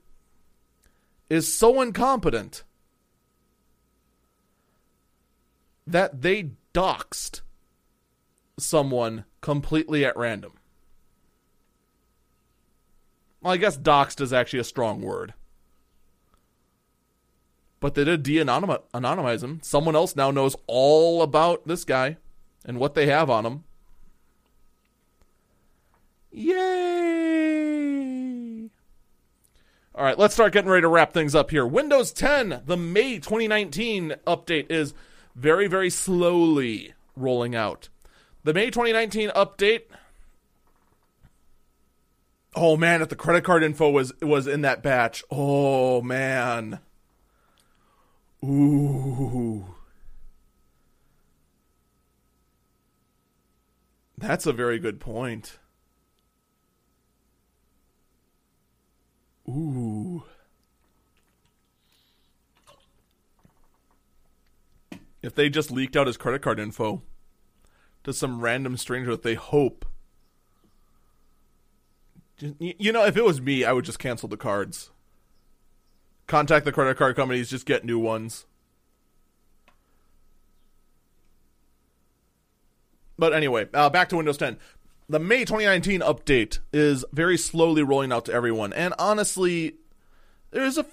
is so incompetent that they doxed someone completely at random. Well, I guess doxed is actually a strong word. But they did de anonymize him. Someone else now knows all about this guy and what they have on him. Yay! All right, let's start getting ready to wrap things up here. Windows 10, the May 2019 update is very, very slowly rolling out. The May 2019 update. Oh man, if the credit card info was was in that batch. Oh man. Ooh. That's a very good point. Ooh. If they just leaked out his credit card info to some random stranger that they hope. You know, if it was me, I would just cancel the cards. Contact the credit card companies, just get new ones. But anyway, uh, back to Windows 10. The May 2019 update is very slowly rolling out to everyone, and honestly, there's a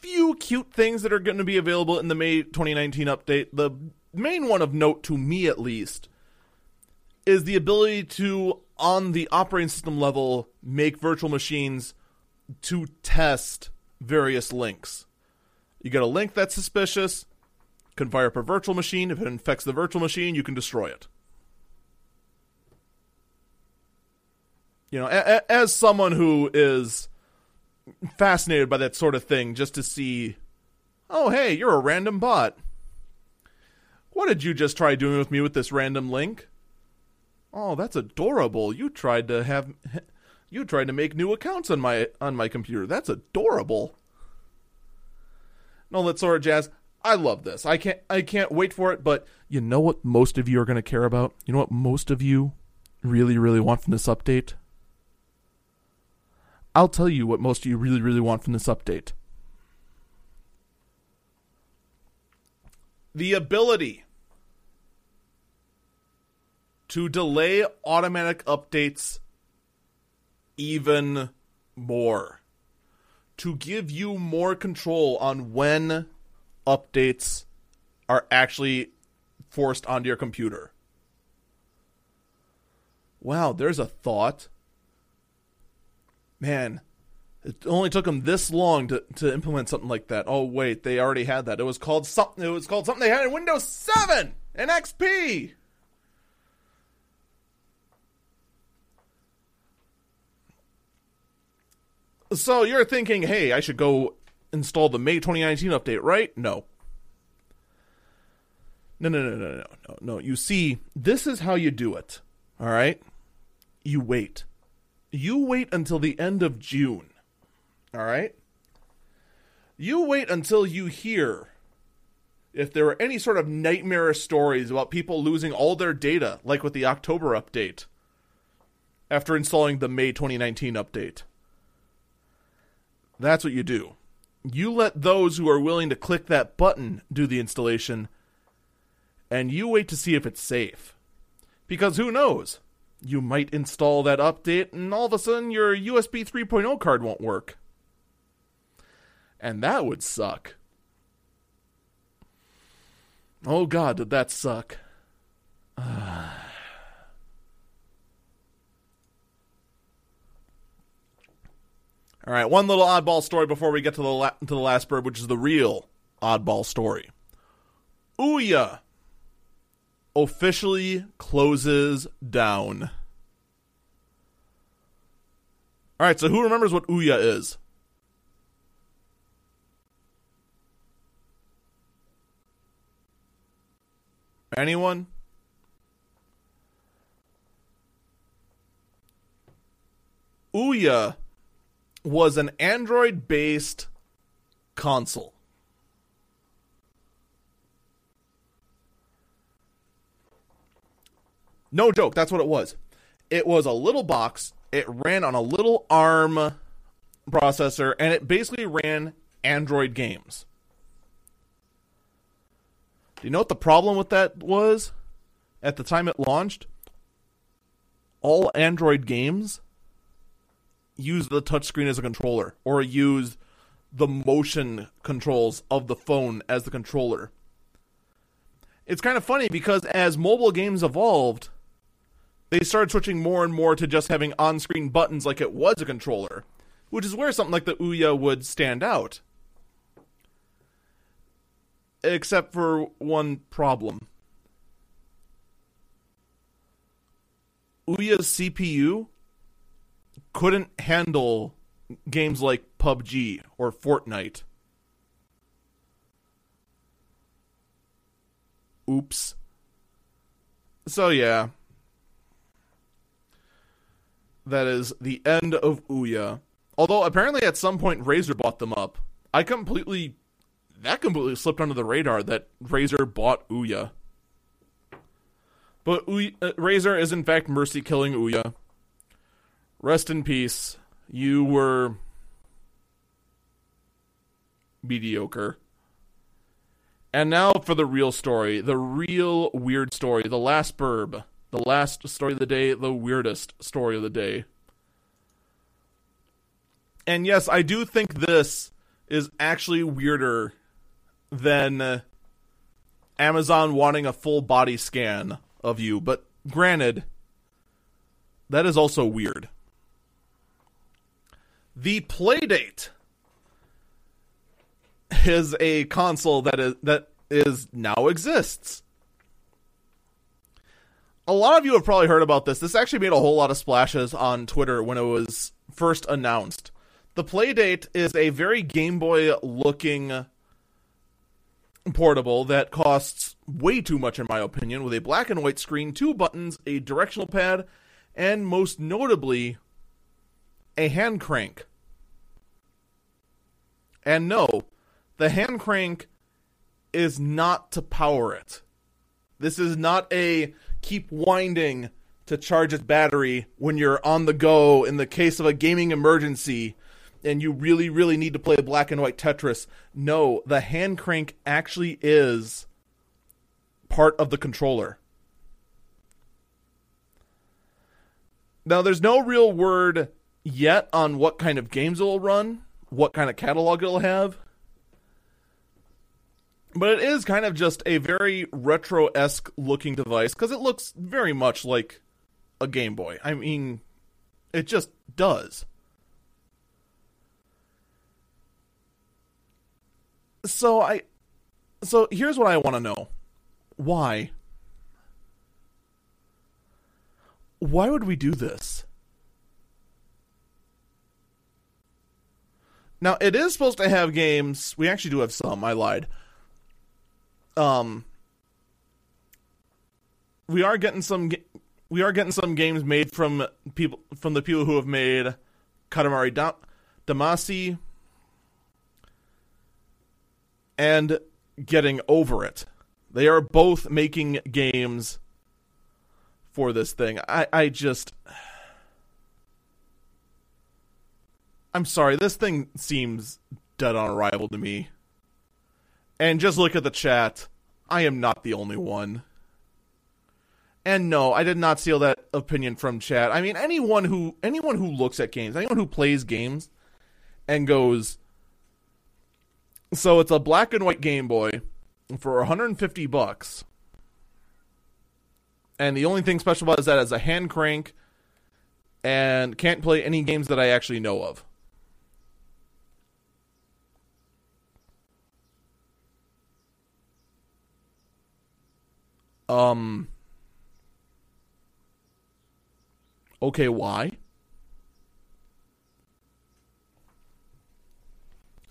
few cute things that are going to be available in the May 2019 update. The main one of note, to me at least, is the ability to, on the operating system level, make virtual machines to test various links. You get a link that's suspicious, can fire up a virtual machine. If it infects the virtual machine, you can destroy it. You know, a- a- as someone who is fascinated by that sort of thing, just to see, oh, hey, you're a random bot. What did you just try doing with me with this random link? Oh, that's adorable. You tried to have (laughs) you tried to make new accounts on my on my computer. That's adorable. And all that sort of jazz. I love this. I can't I can't wait for it, but you know what most of you are going to care about? You know what most of you really really want from this update? I'll tell you what most of you really really want from this update. The ability to delay automatic updates even more. To give you more control on when updates are actually forced onto your computer. Wow, there's a thought. Man, it only took them this long to, to implement something like that. Oh wait, they already had that. It was called something. It was called something they had in Windows 7 and XP. So you're thinking, hey, I should go install the May 2019 update, right? No. No, no, no, no, no, no, no. You see, this is how you do it. All right? You wait. You wait until the end of June. All right? You wait until you hear if there are any sort of nightmarish stories about people losing all their data, like with the October update, after installing the May 2019 update. That's what you do. You let those who are willing to click that button do the installation, and you wait to see if it's safe. Because who knows? You might install that update, and all of a sudden your USB 3.0 card won't work. And that would suck. Oh god, did that suck. (sighs) All right, one little oddball story before we get to the la- to the last bird, which is the real oddball story. Ouya officially closes down. All right, so who remembers what Ouya is? Anyone? Ouya was an Android based console. No joke, that's what it was. It was a little box, it ran on a little ARM processor, and it basically ran Android games. Do you know what the problem with that was at the time it launched? All Android games use the touchscreen as a controller or use the motion controls of the phone as the controller. It's kind of funny because as mobile games evolved, they started switching more and more to just having on screen buttons like it was a controller, which is where something like the Ouya would stand out. Except for one problem. Ouya's CPU couldn't handle games like PUBG or Fortnite. Oops. So yeah. That is the end of Ouya. Although apparently at some point Razer bought them up. I completely that completely slipped under the radar that Razer bought Ouya. But Ouya, uh, Razer is in fact mercy killing Ouya. Rest in peace. You were mediocre. And now for the real story, the real weird story, the last burb The last story of the day, the weirdest story of the day. And yes, I do think this is actually weirder than uh, Amazon wanting a full body scan of you, but granted, that is also weird. The Playdate is a console that is that is now exists. A lot of you have probably heard about this. This actually made a whole lot of splashes on Twitter when it was first announced. The Playdate is a very Game Boy looking portable that costs way too much in my opinion with a black and white screen, two buttons, a directional pad, and most notably a hand crank. And no, the hand crank is not to power it. This is not a keep winding to charge its battery when you're on the go in the case of a gaming emergency and you really, really need to play black and white Tetris. No, the hand crank actually is part of the controller. Now, there's no real word yet on what kind of games it will run, what kind of catalog it'll have. But it is kind of just a very retro esque looking device because it looks very much like a Game Boy. I mean, it just does. So I so here's what I want to know. Why? Why would we do this? Now, it is supposed to have games. We actually do have some. I lied. Um we are getting some we are getting some games made from people from the people who have made Katamari da- Damacy and getting over it. They are both making games for this thing. I, I just. I'm sorry, this thing seems dead on arrival to me. And just look at the chat. I am not the only one. And no, I did not steal that opinion from chat. I mean, anyone who anyone who looks at games, anyone who plays games and goes, so it's a black and white Game Boy for 150 bucks. And the only thing special about it is that it's a hand crank and can't play any games that I actually know of. Um Okay, why?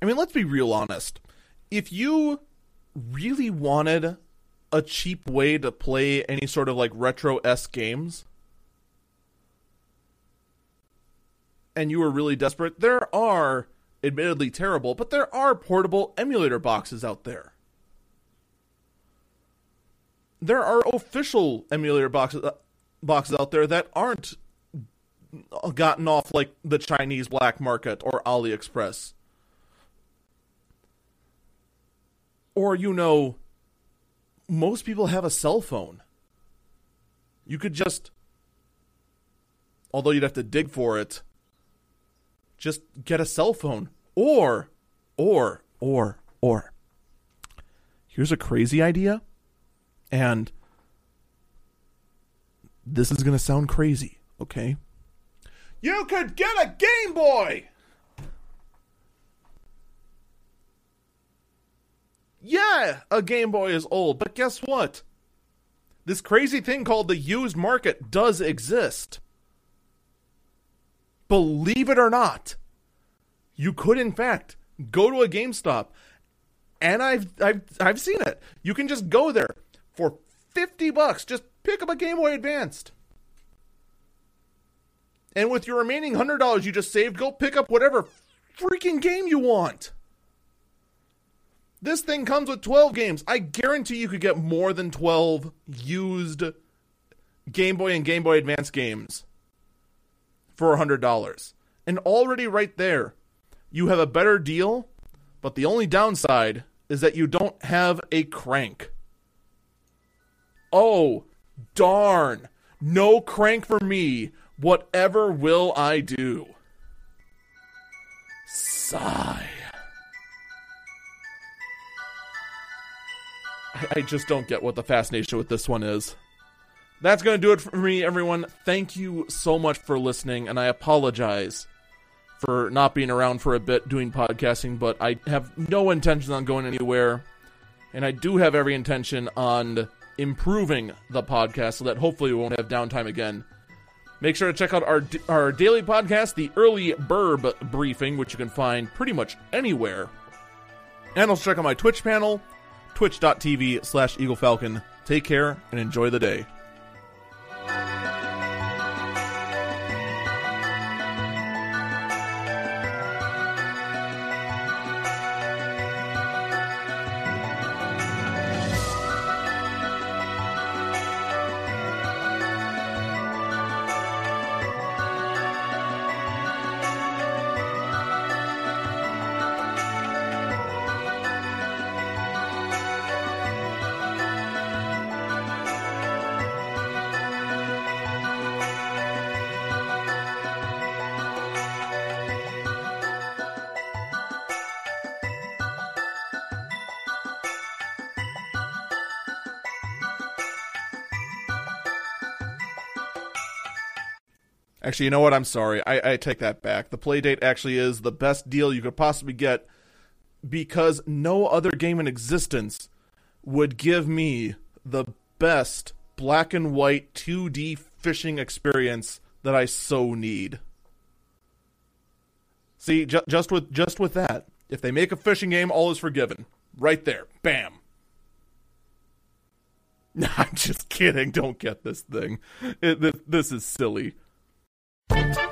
I mean, let's be real honest. If you really wanted a cheap way to play any sort of like retro s games, and you were really desperate, there are admittedly terrible, but there are portable emulator boxes out there. There are official emulator boxes uh, boxes out there that aren't gotten off like the Chinese black market or AliExpress. Or, you know, most people have a cell phone. You could just, although you'd have to dig for it, just get a cell phone. Or, or, or, or. Here's a crazy idea. And this is going to sound crazy, okay? You could get a Game Boy! Yeah, a Game Boy is old, but guess what? This crazy thing called the used market does exist. Believe it or not, you could in fact go to a GameStop and I've I've I've seen it. You can just go there for 50 bucks, just pick up a Game Boy Advanced. And with your remaining $100 you just saved, go pick up whatever freaking game you want. This thing comes with 12 games. I guarantee you could get more than 12 used Game Boy and Game Boy Advance games for $100. And already right there, you have a better deal, but the only downside is that you don't have a crank. Oh, darn. No crank for me. Whatever will I do? Sigh. I, just don't get what the fascination with this one is. That's going to do it for me, everyone. Thank you so much for listening, and I apologize for not being around for a bit doing podcasting, but I have no intention on going anywhere, and I do have every intention on improving the podcast so that hopefully we won't have downtime again. Make sure to check out our our daily podcast, the Early Burb Briefing, which you can find pretty much anywhere. And also check out my Twitch panel, twitch.tv slash Eagle Falcon. Take care and enjoy the day. Actually, you know what? I'm sorry. I, I take that back. The Playdate actually is the best deal you could possibly get because no other game in existence would give me the best black and white 2D fishing experience that I so need. See, ju- just with just with that, if they make a fishing game, all is forgiven. Right there, bam. (laughs) I'm just kidding. Don't get this thing. It, this, this is silly. Thank you.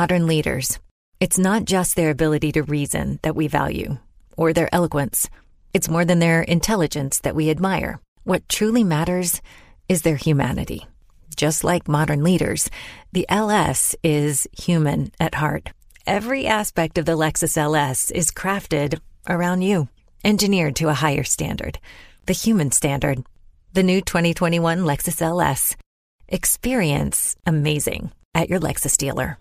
Modern leaders. It's not just their ability to reason that we value, or their eloquence. It's more than their intelligence that we admire. What truly matters is their humanity. Just like modern leaders, the LS is human at heart. Every aspect of the Lexus LS is crafted around you, engineered to a higher standard, the human standard. The new 2021 Lexus LS. Experience amazing at your Lexus dealer.